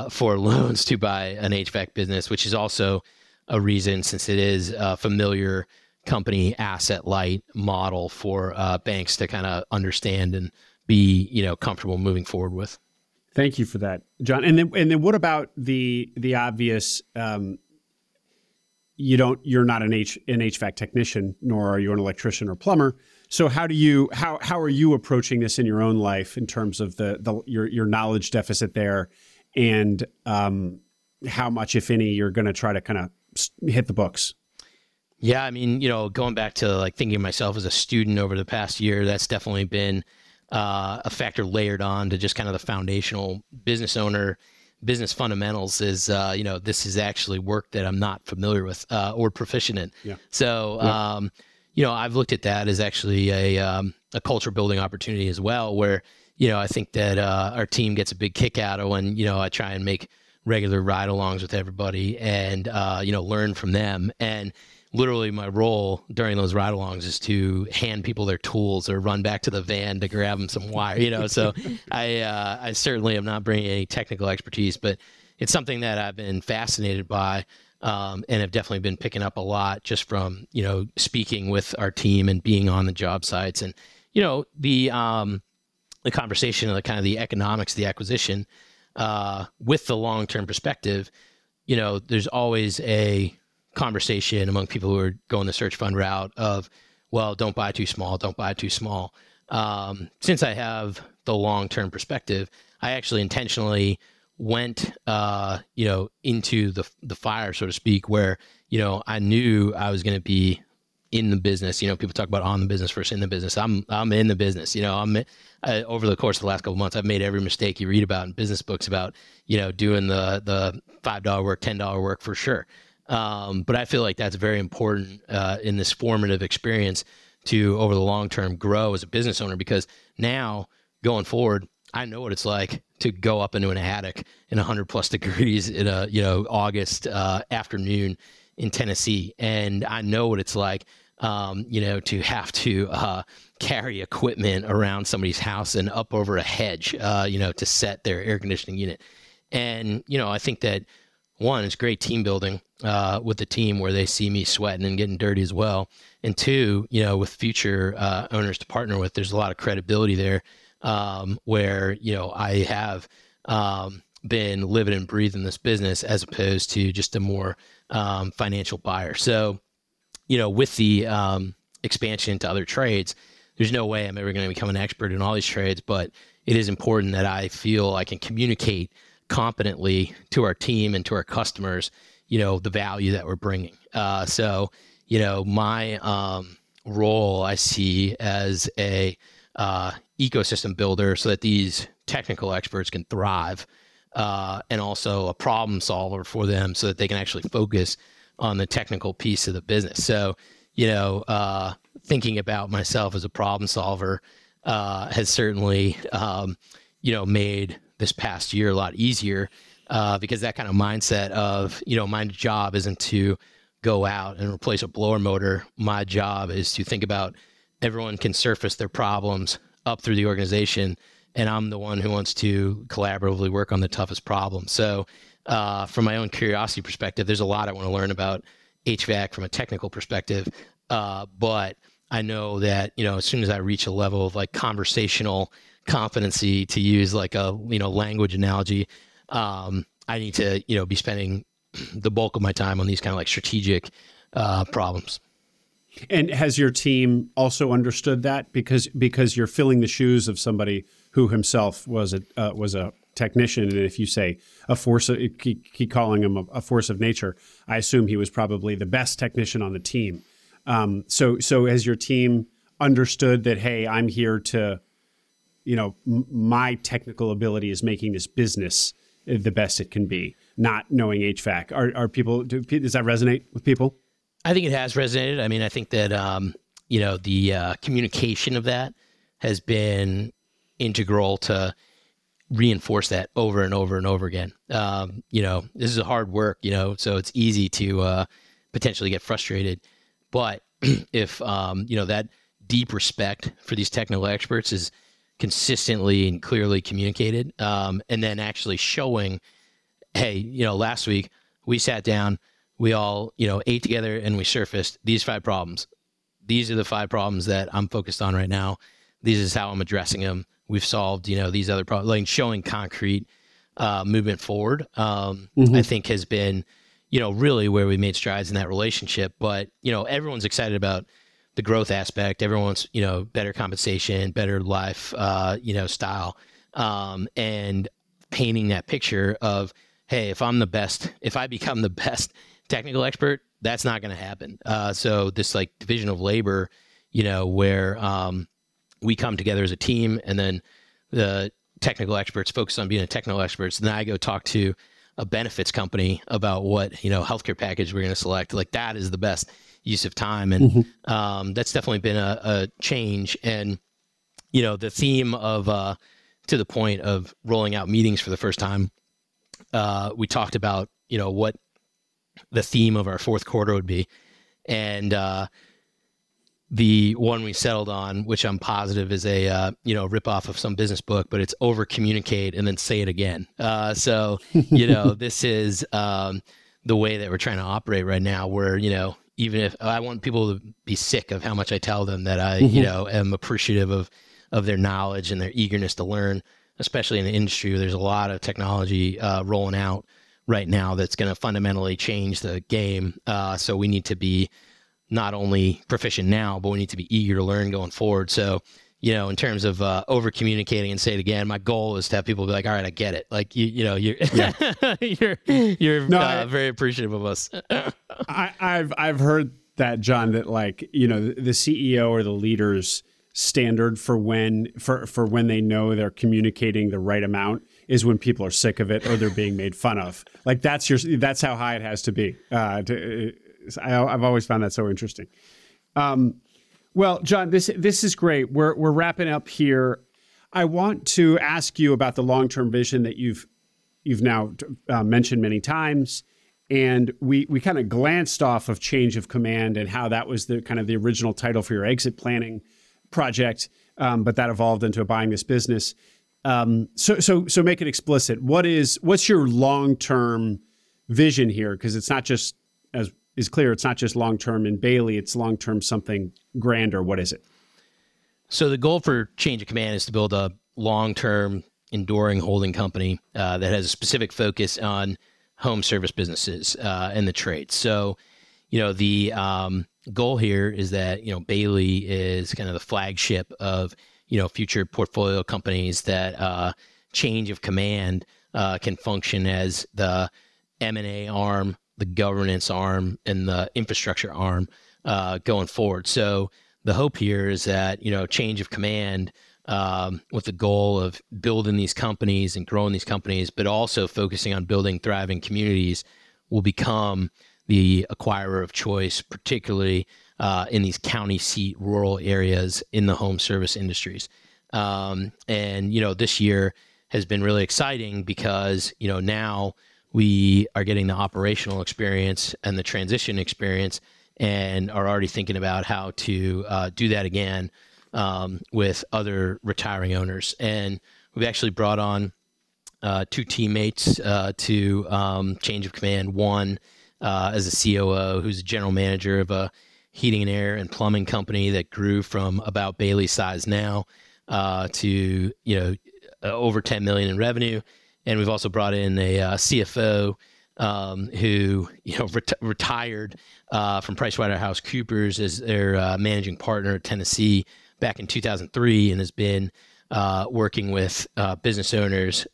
for loans to buy an HVAC business, which is also a reason since it is a familiar company asset light model for banks to kind of understand and be you know comfortable moving forward with. Thank you for that, John. And then and then what about the the obvious? Um, you don't you're not an H an HVAC technician, nor are you an electrician or plumber. So how do you how how are you approaching this in your own life in terms of the the your your knowledge deficit there, and um, how much, if any, you're going to try to kind of hit the books? Yeah, I mean, you know, going back to like thinking of myself as a student over the past year, that's definitely been uh, a factor layered on to just kind of the foundational business owner business fundamentals is uh, you know this is actually work that I'm not familiar with uh, or proficient in. Yeah. So yeah. Um, you know I've looked at that as actually a um, a culture building opportunity as well, where you know I think that uh, our team gets a big kick out of when you know I try and make regular ride-alongs with everybody and uh, you know learn from them and literally my role during those ride-alongs is to hand people their tools or run back to the van to grab them some wire. You know, so I uh, I certainly am not bringing any technical expertise, but it's something that I've been fascinated by. Um, and have definitely been picking up a lot just from you know speaking with our team and being on the job sites and you know the um, the conversation of the kind of the economics the acquisition uh, with the long term perspective you know there's always a conversation among people who are going the search fund route of, well, don't buy too small, don't buy too small. Um, since I have the long term perspective, I actually intentionally went, uh, you know, into the the fire, so to speak, where you know I knew I was going to be in the business. You know, people talk about on the business versus in the business. I'm I'm in the business. You know, I'm over the course of the last couple months, I've made every mistake you read about in business books about you know doing the the five dollar work, ten dollar work for sure. Um, but I feel like that's very important uh, in this formative experience to, over the long term, grow as a business owner because now going forward, I know what it's like to go up into an attic in 100 plus degrees in a you know August uh, afternoon in Tennessee, and I know what it's like. Um, you know, to have to uh, carry equipment around somebody's house and up over a hedge, uh, you know, to set their air conditioning unit. And, you know, I think that one, is great team building uh, with the team where they see me sweating and getting dirty as well. And two, you know, with future uh, owners to partner with, there's a lot of credibility there um, where, you know, I have um, been living and breathing this business as opposed to just a more um, financial buyer. So, you know, with the um, expansion into other trades, there's no way I'm ever going to become an expert in all these trades, but it is important that I feel I can communicate competently to our team and to our customers, you know, the value that we're bringing. Uh, so, you know, my um, role I see as a uh, ecosystem builder so that these technical experts can thrive, uh, and also a problem solver for them so that they can actually focus on the technical piece of the business. So, you know, uh, thinking about myself as a problem solver uh, has certainly um, you know, made this past year a lot easier uh, because that kind of mindset of, you know, my job isn't to go out and replace a blower motor. My job is to think about everyone can surface their problems up through the organization. And I'm the one who wants to collaboratively work on the toughest problems. So, uh, from my own curiosity perspective, there's a lot I want to learn about HVAC from a technical perspective. Uh, but I know that, you know, as soon as I reach a level of like conversational competency to use like a, you know, language analogy, um, I need to, you know, be spending the bulk of my time on these kind of like strategic uh, problems. And has your team also understood that because because you're filling the shoes of somebody who himself was a uh, was a technician, and if you say a force, of, keep, keep calling him a, a, force of nature, I assume he was probably the best technician on the team. Um, so so has your team understood that hey, I'm here to, you know, m- my technical ability is making this business the best it can be, not knowing HVAC. Are, are people, do, does that resonate with people? I think it has resonated. I mean, I think that, um, you know, the uh, communication of that has been integral to reinforce that over and over and over again. Um, you know, this is a hard work, you know, so it's easy to uh, potentially get frustrated. But if, um, you know, that deep respect for these technical experts is consistently and clearly communicated, um, and then actually showing, hey, you know, last week we sat down, we all, you know, ate together and we surfaced these five problems. These are the five problems that I'm focused on right now. This is how I'm addressing them. We've solved, you know, these other problems, like showing concrete uh, movement forward. Um, mm-hmm. I think has been, you know, really where we made strides in that relationship. But you know, everyone's excited about the growth aspect. Everyone's you know better compensation, better life, uh, you know style, um, and painting that picture of hey, if I'm the best, if I become the best technical expert, that's not going to happen. Uh, so this like division of labor, you know, where um, we come together as a team, and then the technical experts focus on being a technical experts. And then I go talk to a benefits company about what you know healthcare package we're going to select. Like that is the best use of time, and mm-hmm. um, that's definitely been a, a, change. And you know, the theme of uh, to the point of rolling out meetings for the first time, uh, we talked about you know what the theme of our fourth quarter would be, and uh, the one we settled on, which I'm positive is a uh, you know ripoff of some business book, but it's over communicate and then say it again. Uh, so you know this is um, the way that we're trying to operate right now, where you know even if I want people to be sick of how much I tell them that I, mm-hmm. you know, am appreciative of of their knowledge and their eagerness to learn, especially in the industry where there's a lot of technology uh, rolling out right now that's going to fundamentally change the game. Uh, so we need to be not only proficient now, but we need to be eager to learn going forward. So you know, in terms of uh, over communicating and say it again, my goal is to have people be like, all right, I get it. Like, you, you know, you're, yeah. you're, you're no, uh, I, very appreciative of us. I, I've, I've heard that John, that like, you know, the CEO or the leaders standard for when, for, for when they know they're communicating the right amount is when people are sick of it or they're being made fun of. Like that's your, that's how high it has to be. Uh, to, I, I've always found that so interesting. Um, well, John, this this is great. We're we're wrapping up here. I want to ask you about the long term vision that you've you've now uh, mentioned many times, and we we kind of glanced off of change of command and how that was the kind of the original title for your exit planning project, um, but that evolved into buying this business. Um, so so so make it explicit. What is what's your long term vision here? Because it's not just as is clear it's not just long term in Bailey, it's long term something grander. What is it? So the goal for Change of Command is to build a long term, enduring holding company uh, that has a specific focus on home service businesses uh, and the trades. So, you know, the um, goal here is that you know Bailey is kind of the flagship of you know future portfolio companies that uh, Change of Command uh, can function as the M and A arm the governance arm and the infrastructure arm uh, going forward. So the hope here is that you know change of command um, with the goal of building these companies and growing these companies, but also focusing on building thriving communities will become the acquirer of choice, particularly uh, in these county seat rural areas in the home service industries. Um, and you know this year has been really exciting because you know now we are getting the operational experience and the transition experience and are already thinking about how to uh, do that again um, with other retiring owners. And we've actually brought on uh, two teammates uh, to um, change of command. One uh, as a COO, who's a general manager of a heating and air and plumbing company that grew from about Bailey size now uh, to you know over 10 million in revenue. And we've also brought in a CFO um, who you know ret- retired uh, from PricewaterhouseCoopers as their uh, managing partner at Tennessee back in 2003, and has been uh, working with uh, business owners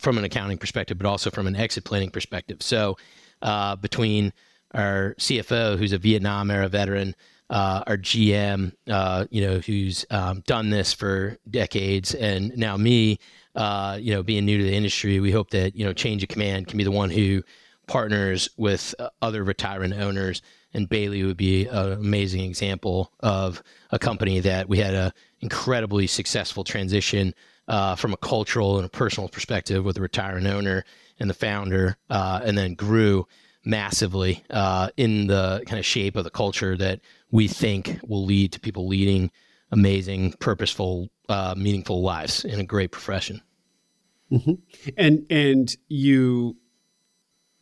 from an accounting perspective, but also from an exit planning perspective. So uh, between our CFO, who's a Vietnam era veteran, uh, our GM, you know, who's um, done this for decades, and now me, uh, you know, being new to the industry, we hope that you know change of command can be the one who partners with uh, other retirement owners. And Bailey would be an amazing example of a company that we had a incredibly successful transition uh, from a cultural and a personal perspective with a retiring owner and the founder, uh, and then grew massively uh, in the kind of shape of the culture that we think will lead to people leading amazing, purposeful, uh, meaningful lives in a great profession. Mm-hmm. And and you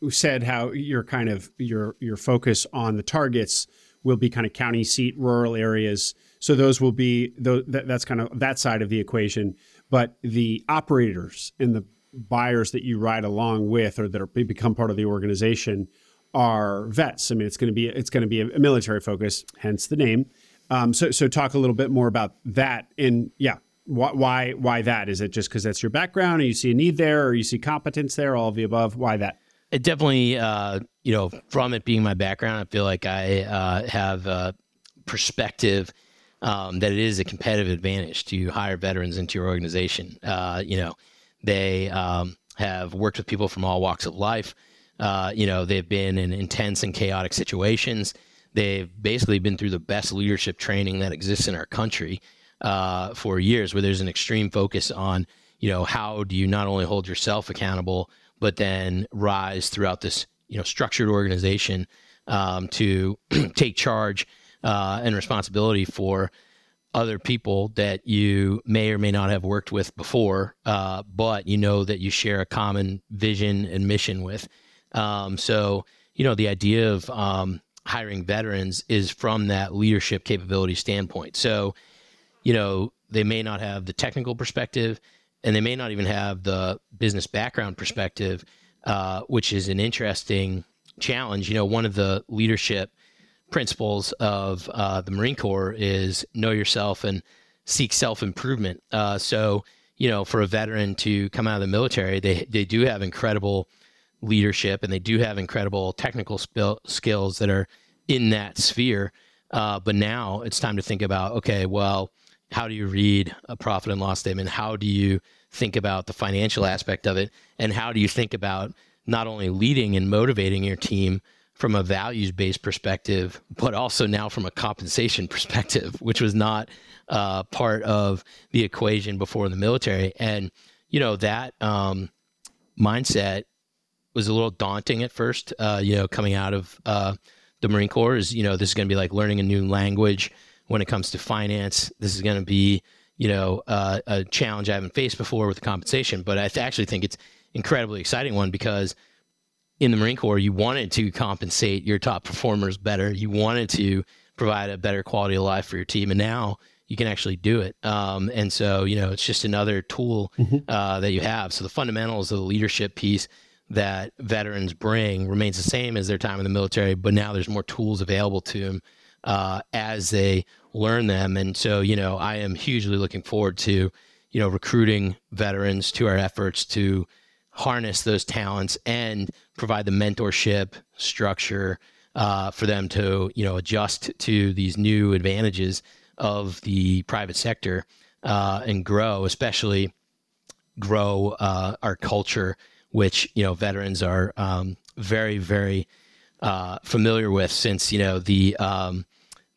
said how your kind of your your focus on the targets will be kind of county seat rural areas. So those will be that, that's kind of that side of the equation. But the operators and the buyers that you ride along with or that are become part of the organization are vets. I mean, it's going to be it's going to be a military focus, hence the name. Um, so, so talk a little bit more about that. And yeah, why, why, why that? Is it just because that's your background, and you see a need there, or you see competence there, all of the above? Why that? It definitely, uh, you know, from it being my background, I feel like I uh, have a perspective um, that it is a competitive advantage to hire veterans into your organization. Uh, you know, they um, have worked with people from all walks of life. Uh, you know, they've been in intense and chaotic situations. They've basically been through the best leadership training that exists in our country uh, for years, where there's an extreme focus on, you know, how do you not only hold yourself accountable, but then rise throughout this, you know, structured organization um, to take charge uh, and responsibility for other people that you may or may not have worked with before, uh, but you know that you share a common vision and mission with. Um, so, you know, the idea of um, hiring veterans is from that leadership capability standpoint. So, you know, they may not have the technical perspective and they may not even have the business background perspective, uh, which is an interesting challenge. You know, one of the leadership principles of uh, the Marine Corps is know yourself and seek self improvement. Uh, so, you know, for a veteran to come out of the military, they, they do have incredible leadership and they do have incredible technical skills that are in that sphere. Uh, but now it's time to think about okay, well, how do you read a profit and loss statement? How do you think about the financial aspect of it? And how do you think about not only leading and motivating your team from a values based perspective, but also now from a compensation perspective, which was not uh, part of the equation before the military. And, you know, that um, mindset was a little daunting at first, uh, you know, coming out of uh, the Marine Corps is, you know, this is going to be like learning a new language when it comes to finance. This is going to be, you know, uh, a challenge I haven't faced before with the compensation. But I th- actually think it's incredibly exciting one because in the Marine Corps, you wanted to compensate your top performers better. You wanted to provide a better quality of life for your team, and now you can actually do it. Um, and so, you know, it's just another tool mm-hmm. uh, that you have. So the fundamentals of the leadership piece that veterans bring remains the same as their time in the military, but now there's more tools available to them uh, as they learn them. And so, you know, I am hugely looking forward to, you know, recruiting veterans to our efforts to harness those talents and provide the mentorship structure uh, for them to, you know, adjust to these new advantages of the private sector uh, and grow, especially grow uh, our culture which you know veterans are um, very very uh, familiar with since you know the um,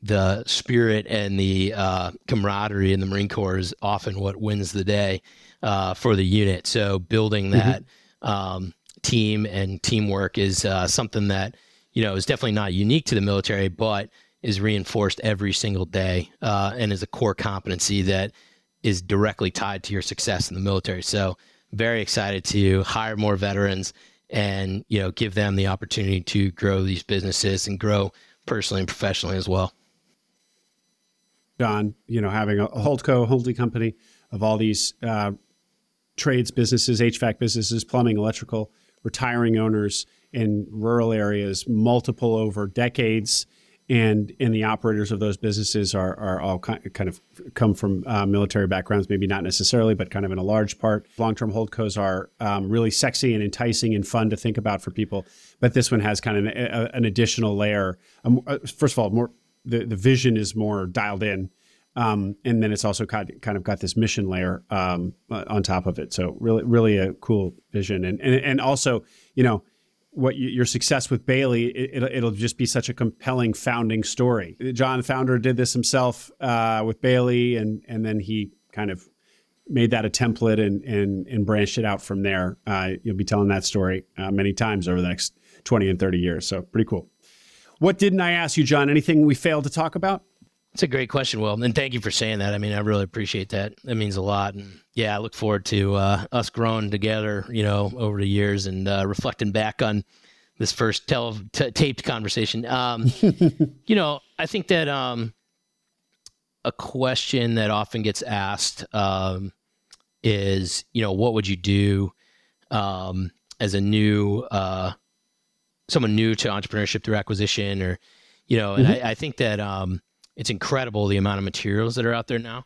the spirit and the uh, camaraderie in the Marine Corps is often what wins the day uh, for the unit. So building mm-hmm. that mm-hmm. um, team and teamwork is uh, something that you know is definitely not unique to the military, but is reinforced every single day uh, and is a core competency that is directly tied to your success in the military. So very excited to hire more veterans and you know give them the opportunity to grow these businesses and grow personally and professionally as well. Don, you know, having a holdco, holding company of all these uh, trades businesses, HVAC businesses, plumbing, electrical, retiring owners in rural areas, multiple over decades, and and the operators of those businesses are are all kind of come from uh, military backgrounds, maybe not necessarily, but kind of in a large part. Long term holdcos are um, really sexy and enticing and fun to think about for people, but this one has kind of an, a, an additional layer. Um, first of all, more the the vision is more dialed in. Um, and then it's also kind of got this mission layer um, uh, on top of it. So really, really a cool vision, and and, and also, you know, what you, your success with Bailey, it, will it'll just be such a compelling founding story. John, founder, did this himself uh, with Bailey, and and then he kind of made that a template and and and branched it out from there. Uh, you'll be telling that story uh, many times over the next twenty and thirty years. So pretty cool. What didn't I ask you, John? Anything we failed to talk about? It's a great question, Will, and thank you for saying that. I mean, I really appreciate that. That means a lot, and yeah, I look forward to uh, us growing together, you know, over the years and uh, reflecting back on this first tele- t- taped conversation. Um, you know, I think that um, a question that often gets asked um, is, you know, what would you do um, as a new uh, someone new to entrepreneurship through acquisition, or you know, and mm-hmm. I, I, think that um, it's incredible the amount of materials that are out there now.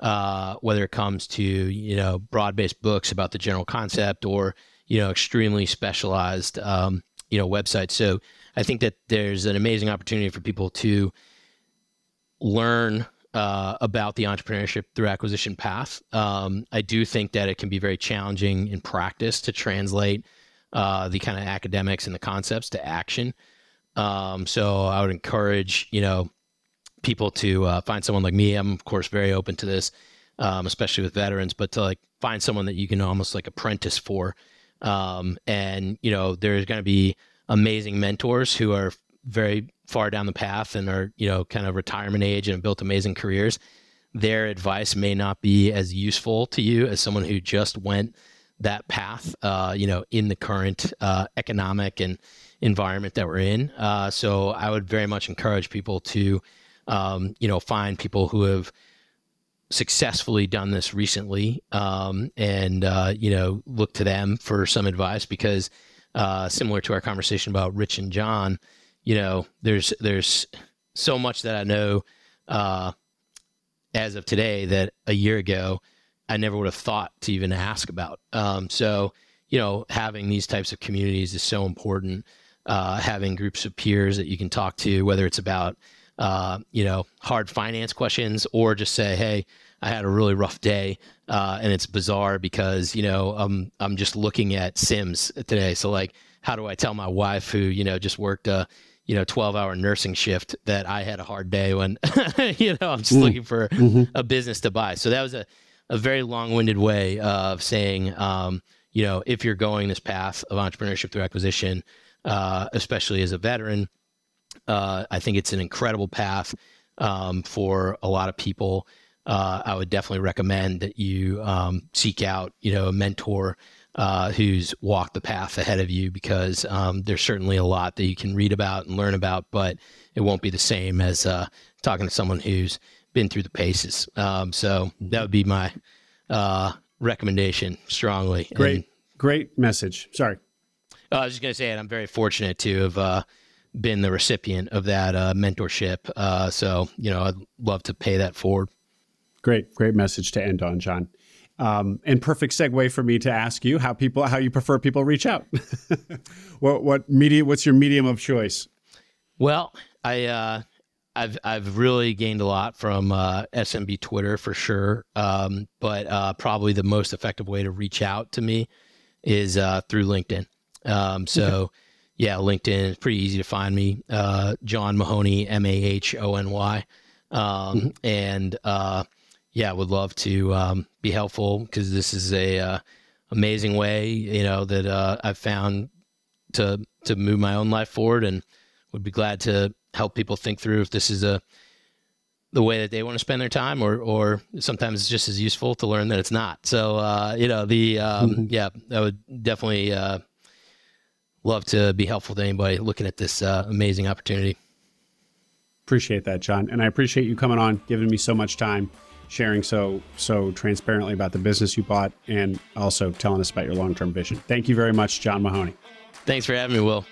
Uh, whether it comes to you know broad-based books about the general concept or you know extremely specialized um, you know websites. So I think that there's an amazing opportunity for people to learn uh, about the entrepreneurship through acquisition path. Um, I do think that it can be very challenging in practice to translate uh, the kind of academics and the concepts to action. Um, so I would encourage you know people to uh, find someone like me. I'm of course very open to this, um, especially with veterans, but to like find someone that you can almost like apprentice for. Um, and you know, there's going to be amazing mentors who are very far down the path and are you know kind of retirement age and built amazing careers. Their advice may not be as useful to you as someone who just went that path. Uh, you know, in the current uh, economic and environment that we're in. Uh, so I would very much encourage people to um, you know, find people who have successfully done this recently um, and, uh, you know, look to them for some advice because uh, similar to our conversation about Rich and John, you know, there's, there's so much that I know uh, as of today that a year ago, I never would have thought to even ask about. Um, so, you know, having these types of communities is so important. Uh, having groups of peers that you can talk to, whether it's about uh, you know, hard finance questions or just say, hey, I had a really rough day. Uh, and it's bizarre because, you know, I'm, I'm just looking at CIMs today. So, like, how do I tell my wife who, you know, just worked a, you know, 12 hour nursing shift that I had a hard day when, you know, I'm just mm. looking for mm-hmm. a business to buy. So that was a, a very long winded way of saying, um, you know, if you're going this path of entrepreneurship through acquisition, uh, especially as a veteran, uh, I think it's an incredible path um, for a lot of people. Uh, I would definitely recommend that you um, seek out, you know, a mentor uh, who's walked the path ahead of you because um, there's certainly a lot that you can read about and learn about, but it won't be the same as uh, talking to someone who's been through the paces. Um, so that would be my uh, recommendation strongly. Great, and, great message. Sorry. I was just going to say, and I'm very fortunate to have uh, been the recipient of that uh, mentorship. Uh, so, you know, I'd love to pay that forward. Great, great message to end on, John. Um, and perfect segue for me to ask you how people how you prefer people reach out. what what media? What's your medium of choice? Well, I uh, I've I've really gained a lot from uh, SMB Twitter for sure, um, but uh, probably the most effective way to reach out to me is uh, through LinkedIn. Um, so. Okay yeah, LinkedIn is pretty easy to find me. Uh, John Mahony, M A H O N Y. Um, mm-hmm. And uh, yeah, would love to um, be helpful because this is a uh, amazing way, you know, that uh, I've found to to move my own life forward, and would be glad to help people think through if this is a the way that they want to spend their time, or or sometimes it's just as useful to learn that it's not. So uh, you know, the um, mm-hmm. yeah, I would definitely uh, love to be helpful to anybody looking at this uh, amazing opportunity. Appreciate that, John, and I appreciate you coming on, giving me so much time, sharing so so transparently about the business you bought, and also telling us about your long term vision. Thank you very much, John Mahony. Thanks for having me, Will.